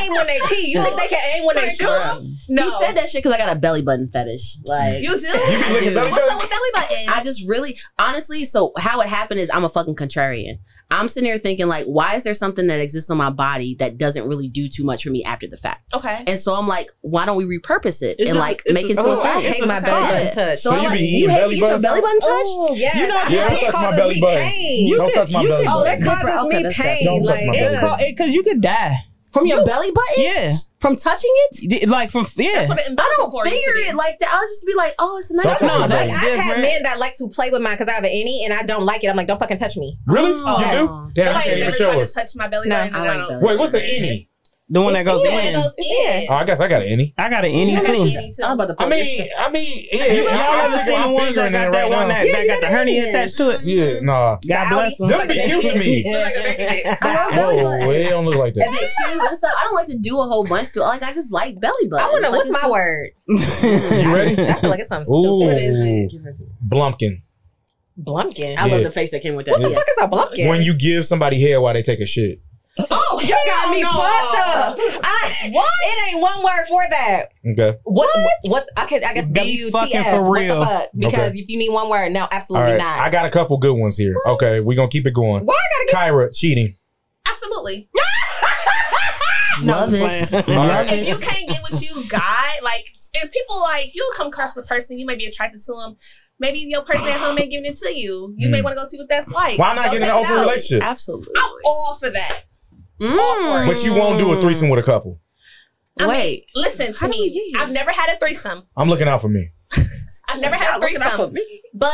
aim when they pee. You think they can aim when they come? No. You said that shit because I got a belly button fetish. Like you do. You. What's up with belly button? I just really, honestly. So how it happened is I'm a fucking contrarian. I'm sitting here thinking like, why is there something that exists on my body that doesn't really do too much for me after the fact? Okay. And so I'm like, why don't we repurpose it it's and just, like make it so? Oh, I hate my belly button touch. So, you be eating belly button untouched? Oh, yes. You know, yeah, don't touch my belly button. You don't touch my belly button. Oh, that causes okay, me pain. Don't touch my belly button. Because you could die. From your you, belly button? Yeah. From touching it? Like from yeah. I don't figure it like that. I'll just be like, oh, it's nice. That's no, that's like, different. I've had men that like to play with mine because I have an innie and I don't like it. I'm like, don't fucking touch me. Really? Oh, you yes. do? Damn, Nobody has ever tried to touch my belly button. no, button. I like I Wait, what's an innie? The one it's that goes in. in. Goes in. Oh, I guess I got an any. I got an any too. I'm about to I mean, this. I mean, yeah. Y'all ever seen the ones that got that one that, yeah, that got the hernia attached to it? Yeah, mm-hmm. nah. God bless them. Them be cute me. [laughs] [laughs] Oh, no, they don't look like that. I don't like to do a whole bunch to. Like I just like belly button. I wonder what's my word. [laughs] You ready? I feel like it's something stupid. Blumpkin. Blumpkin. I love the face that came with that. What the fuck is a blumpkin? When you give somebody hair while they take a shit. Oh, you got me no. fucked up. I, what? It ain't one word for that. Okay. What? What? what I, could, I guess W fucking for real. Fuck? Because okay. if you need one word, no, absolutely right. not. I got a couple good ones here. What? Okay, we're gonna keep it going. Why I gotta get Kyra cheating? Absolutely. [laughs] Love it. Love right. If you can't get what you got, like, if people like you come across the person, you may be attracted to them. Maybe your person at home ain't giving it to you. You mm. may hmm. want to go see what that's like. Why not get an open relationship? Absolutely. I'm all for that. Mm. But you won't do a threesome with a couple. I Wait, mean, listen to me. I've never had a threesome. I'm looking out for me. I've never had a threesome. But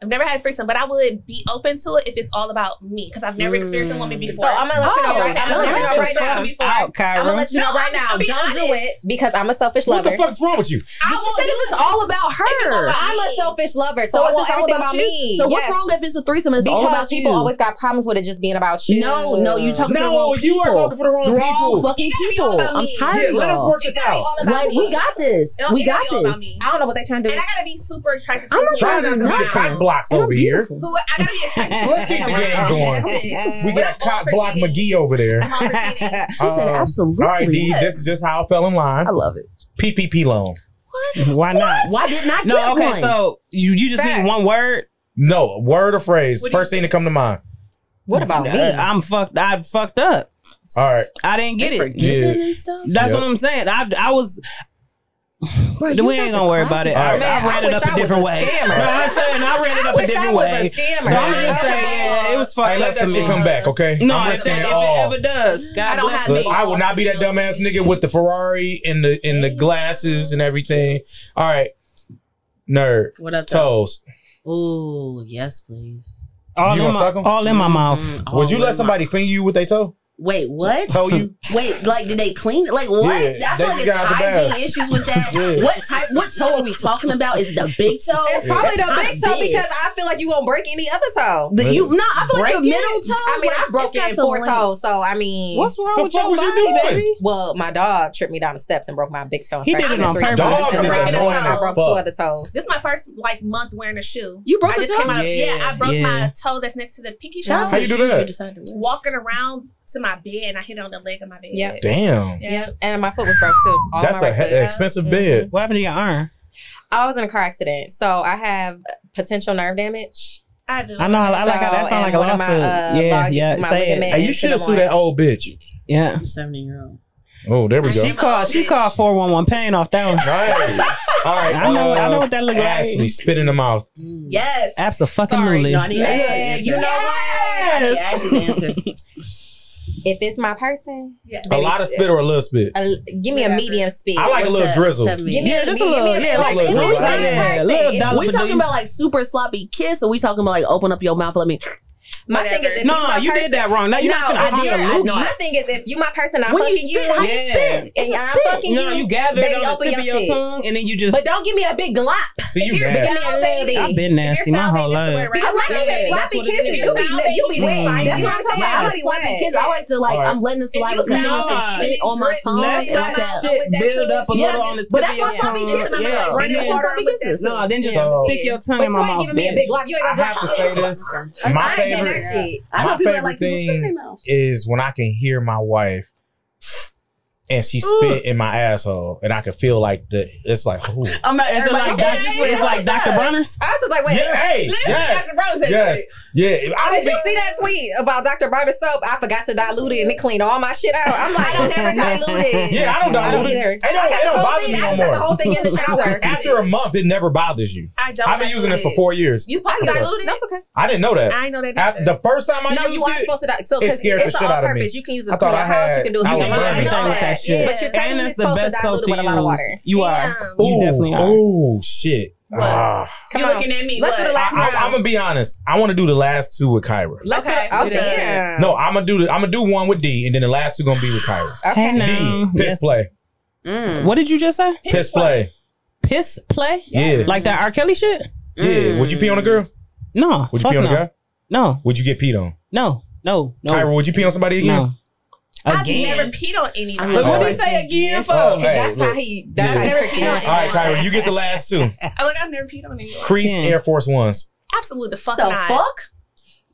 I've never had a threesome, but I would be open to it if it's all about me because I've never experienced a woman mm. before. So I'm gonna let you know. Oh, right now. I'm gonna let you know right now. Out, Kyra. I'm gonna let you know right now. Don't do it because I'm a selfish lover. What the fuck's wrong with you? I you said if it's all about her. I'm a selfish lover, so, so it's all about me. So what's yes. wrong if it's a threesome? It's because all about people. You. Always got problems with it just being about you. No, no, you talking no, to the wrong people. you are talking for the wrong, wrong people. fucking people. I'm tired. Let us work this out. Like we got this. We got this. I don't know what they're trying to do. And I gotta be super attracted. I'm not trying to be the over here. Who, I [laughs] so let's keep the [laughs] game going. we got Cop Block McGee over there. [laughs] she um, said, absolutely. All right, D, yes. this is just how I fell in line. I love it. PPP loan. What? Why not? What? Why didn't I get no, okay, one? so you, you just need one word? No, a word or phrase. What First thing to come to mind. What about me? Uh, I'm fucked. I fucked up. All right. I didn't get it. Yeah. That's what I'm saying. I I was Bro, we ain't gonna worry about it. I, man, I ran I it up a different way. No, I'm saying I ran it up a different way. A so I'm just saying, yeah, it was fucked hey, let that shit come back, okay? No, I'm risking it all. If it ever does, God I don't bless. Have I will not be that dumbass nigga with the Ferrari and the and the glasses and everything. All right, nerd. What up, toes? Ooh, yes, please. All you in my all in my mouth. Mm, Would you let somebody finger you with their toe? Wait, what? Told you. Wait, like, did they clean it? Like, what? Yeah, I feel like it's hygiene issues with that. yeah. What type? What toe are we talking about? Is the big toe? It's probably it's the big toe big. because I feel like you gonna break any other toe. The, you no, I feel break like the middle toe. I mean, I broke in four links. toes, so I mean, what's wrong the with your body, you baby? Well, my dog tripped me down the steps and broke my big toe. He did it on purpose. Dogs annoying I broke two other toes. This is my first like month wearing a shoe. You broke a toe? Yeah, I broke my toe that's next to the pinky toe. How you do that? Walking around to my bed and I hit it on the leg of my bed. Yeah. Damn. Yeah. And my foot was broke too. All That's a he- expensive bed. Mm-hmm. What happened to your arm? I was in a car accident, so I have potential nerve damage. I do. I know. I, I like that sound like a lawsuit. My, uh, yeah, yeah. Say it. Hey, you should sue that old bitch. Yeah. Seventy year old. Oh, there we go. She called. She called four one one pain off that one. Nice. [laughs] All right. I know. Uh, I know what that looks uh, like. Ashley, spit in the mouth. Mm. Yes. Absolutely. Sorry, no, yeah, you know what? Yes. If it's my person, yeah. a lot of spit or a little spit. A, give me Whatever. a medium spit. I like a little drizzle. Yeah, just a little. Yeah, like, a little. We talking about like super sloppy kiss, or we talking about like open up your mouth, let me my thing is, if no, no, you person, did that wrong. Now you're no, not gonna Honolulu. No, my thing is, if you my person, I'm when fucking you. Spit, you. Yeah. Spit. It's and a I'm fucking no, you. No, you gather it on the tip your of your shit. tongue, and then you just. But don't give me a big glop. See you nasty. I've been nasty my whole life. I like that sloppy kisses. You be you be wet. That's what I'm talking about. I like sloppy kisses. I like to like. I'm letting the saliva come out and sit on my tongue. Let that shit build up a little on the tip of your tongue. That's what sloppy kisses. No, then just stick your tongue in my mouth. You ain't giving me a big glop. You ain't gonna. Have to say this. My favorite favorite, I my favorite thing is when I can hear my wife and she spit Ooh. in my asshole, and I can feel like the it's like ooh. I'm not, it's like, it's like Dr. Bronner's. I was like, wait, yeah, hey, yes, Dr. Bronner's yes. Yeah. I did you see that tweet about Dr. Bronner soap? I forgot to dilute it and it cleaned all my shit out. I'm like, I don't ever [laughs] dilute it. Yeah, I don't dilute it. It don't, it don't bother thing, me no more. the whole thing in the shower. [laughs] After a month, it never bothers you. I don't. I've been using it for four years. You supposed to dilute it? That's okay. I didn't know that. I know that. After, the first time I no, used it, you are supposed to dilute so, it. Scared it's the shit on out purpose. Of me. You can use it in your house. You can do it. Everything with that shit. But you're telling me it's supposed to dilute it with a lot of water. You are. You definitely are. Oh shit. What? Uh, you looking at me? Let's what? do the last I, round. I, am gonna be honest. I want to do the last two with Kyra. Let's okay. I'll say yeah. No, I'm gonna do. The, I'm gonna do one with D, and then the last two gonna be with Kyra. Okay. D, piss yes. play. Mm. What did you just say? Piss, piss play. play. Piss play. Yeah. Like that R. Kelly shit. Yeah. Mm. Would you pee on a girl? No. Would you pee on no. a guy? No. Would you get peed on? No. No. No. Kyra, would you pee on somebody again? No. Again. I've never peed on anyone. But what do say again for? Oh, hey, that's look. how he. That's yeah. how he tricked All right, Kyra, you get the last two. [laughs] I like, I've never peed on any Crease yeah. Air Force Ones. Absolutely, the fuck. The not. fuck?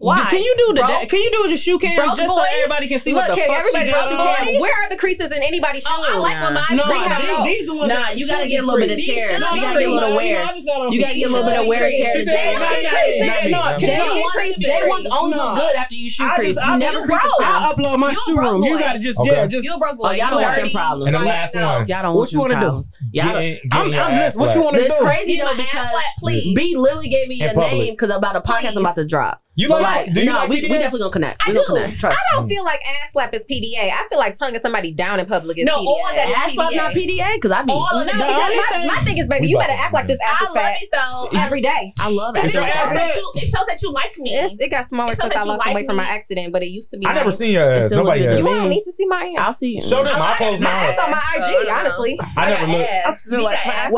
Why? Do, can you do the broke, can you do the shoe cam just boy? so everybody can see Look, what the fuck everybody she got on? Where are the creases in anybody's shoes? Oh, I like nah. them. No, no, these, these are ones nah, you gotta get a little bit of tear. You gotta get a little wear. You gotta get a little bit of wear and tear. Jay, Jay wants only look good after you shoe crease. You never crease a I upload my shoe room. You gotta just yeah, just you broke boy. Oh, y'all don't have them problems. And the last one, y'all don't want you problems. Y'all, I'm this. What you want to do? It's crazy though because B literally gave me a name because about a podcast I'm about to drop. You like, like do you no, like we, PDA? we definitely gonna connect. I we do. Gonna connect. Trust. I don't feel like ass slap is PDA. I feel like tonguing somebody down in public is no, PDA. all that ass slap not PDA because I be all of mm, no, my, my thing is, baby, we you better act like this ass I is fat love it though [laughs] every day. I love it. It, it shows that you like me. It's, it got smaller it since I lost like weight from my accident, but it used to be. I nice. never seen your ass. Nobody. You don't need to see my ass. I'll see you. Show them. my clothes. my ass on my IG. Honestly, I never looked. I'm still like my IG.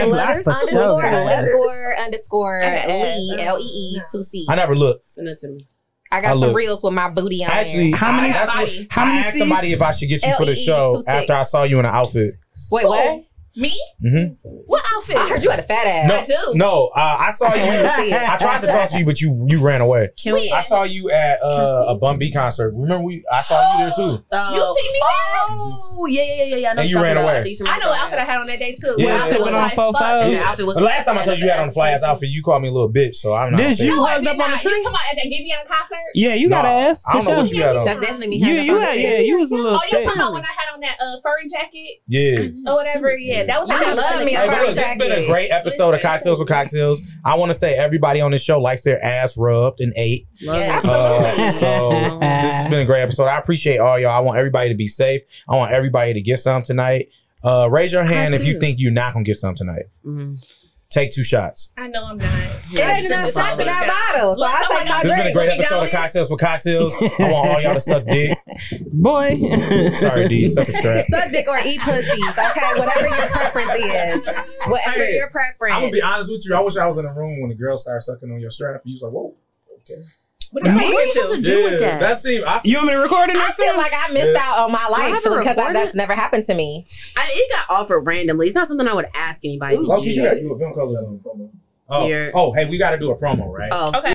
Underscore underscore underscore L E E two C. I never look. Send it to me. I got I some look. reels with my booty on Actually, there. How many- I, that's what, body? how I asked Cs? somebody if I should get you for the L show after I saw you in an outfit. Wait, what? Me? Mhm. What outfit? I heard you had a fat ass. No, I do. no. Uh, I saw you. I tried to talk to you, but you you ran away. Can we? I saw you at uh, a Bun B concert. Remember we? I saw you there too. Oh. You see me there? Oh, yeah, yeah, yeah, yeah. I know And you ran about. away. I I know what outfit I had on that day too. Yeah. My outfit was Tipping on nice faux fuck. pas. that. Yeah, outfit was The last time I told you you had on the fly ass outfit, you called me a little bitch. So I'm not. Did you? No, I hugged did up on not. the You talking about at that Giveon concert? Yeah, you got ass. I don't know what you had on. That's definitely me. You, you had, yeah, you was a little Oh, you thick. talking about when I had on that uh, furry jacket Yeah. or whatever? Yeah, that was. I that was love me a Hey, but look, this has been a great episode of Cocktails with Cocktails. I want to say everybody on this show likes their ass rubbed and ate. Love Yeah, it. absolutely. Uh, so this has been a great episode. I appreciate all y'all. I want everybody to be safe. I want everybody to get some tonight. Uh, raise your hand if you think you're not gonna get some tonight. Mhm. Take two shots. I know I'm not. [laughs] It ain't enough shots in that bottle, so Look, I oh my take God, my This has been a drink. great episode of. Cocktails with Cocktails. [laughs] I want all y'all to suck dick. Boy. [laughs] Sorry, D. Suck a strap. Suck dick or eat pussies, okay? Whatever your preference is. Whatever Hey, your preference. I'm gonna be honest with you. I wish I was in the room when the girl started sucking on your strap. You was like, whoa. Okay. What is What it are you supposed to do with that? That seemed. I, You want me to record it I next feel time? like I missed Yeah. out on my life have because I, that's never happened to me. I, it got offered randomly. It's not something I would ask anybody. to Loki, you got to do a film color. Oh, oh, hey, we got to do a promo, right? Oh, Okay.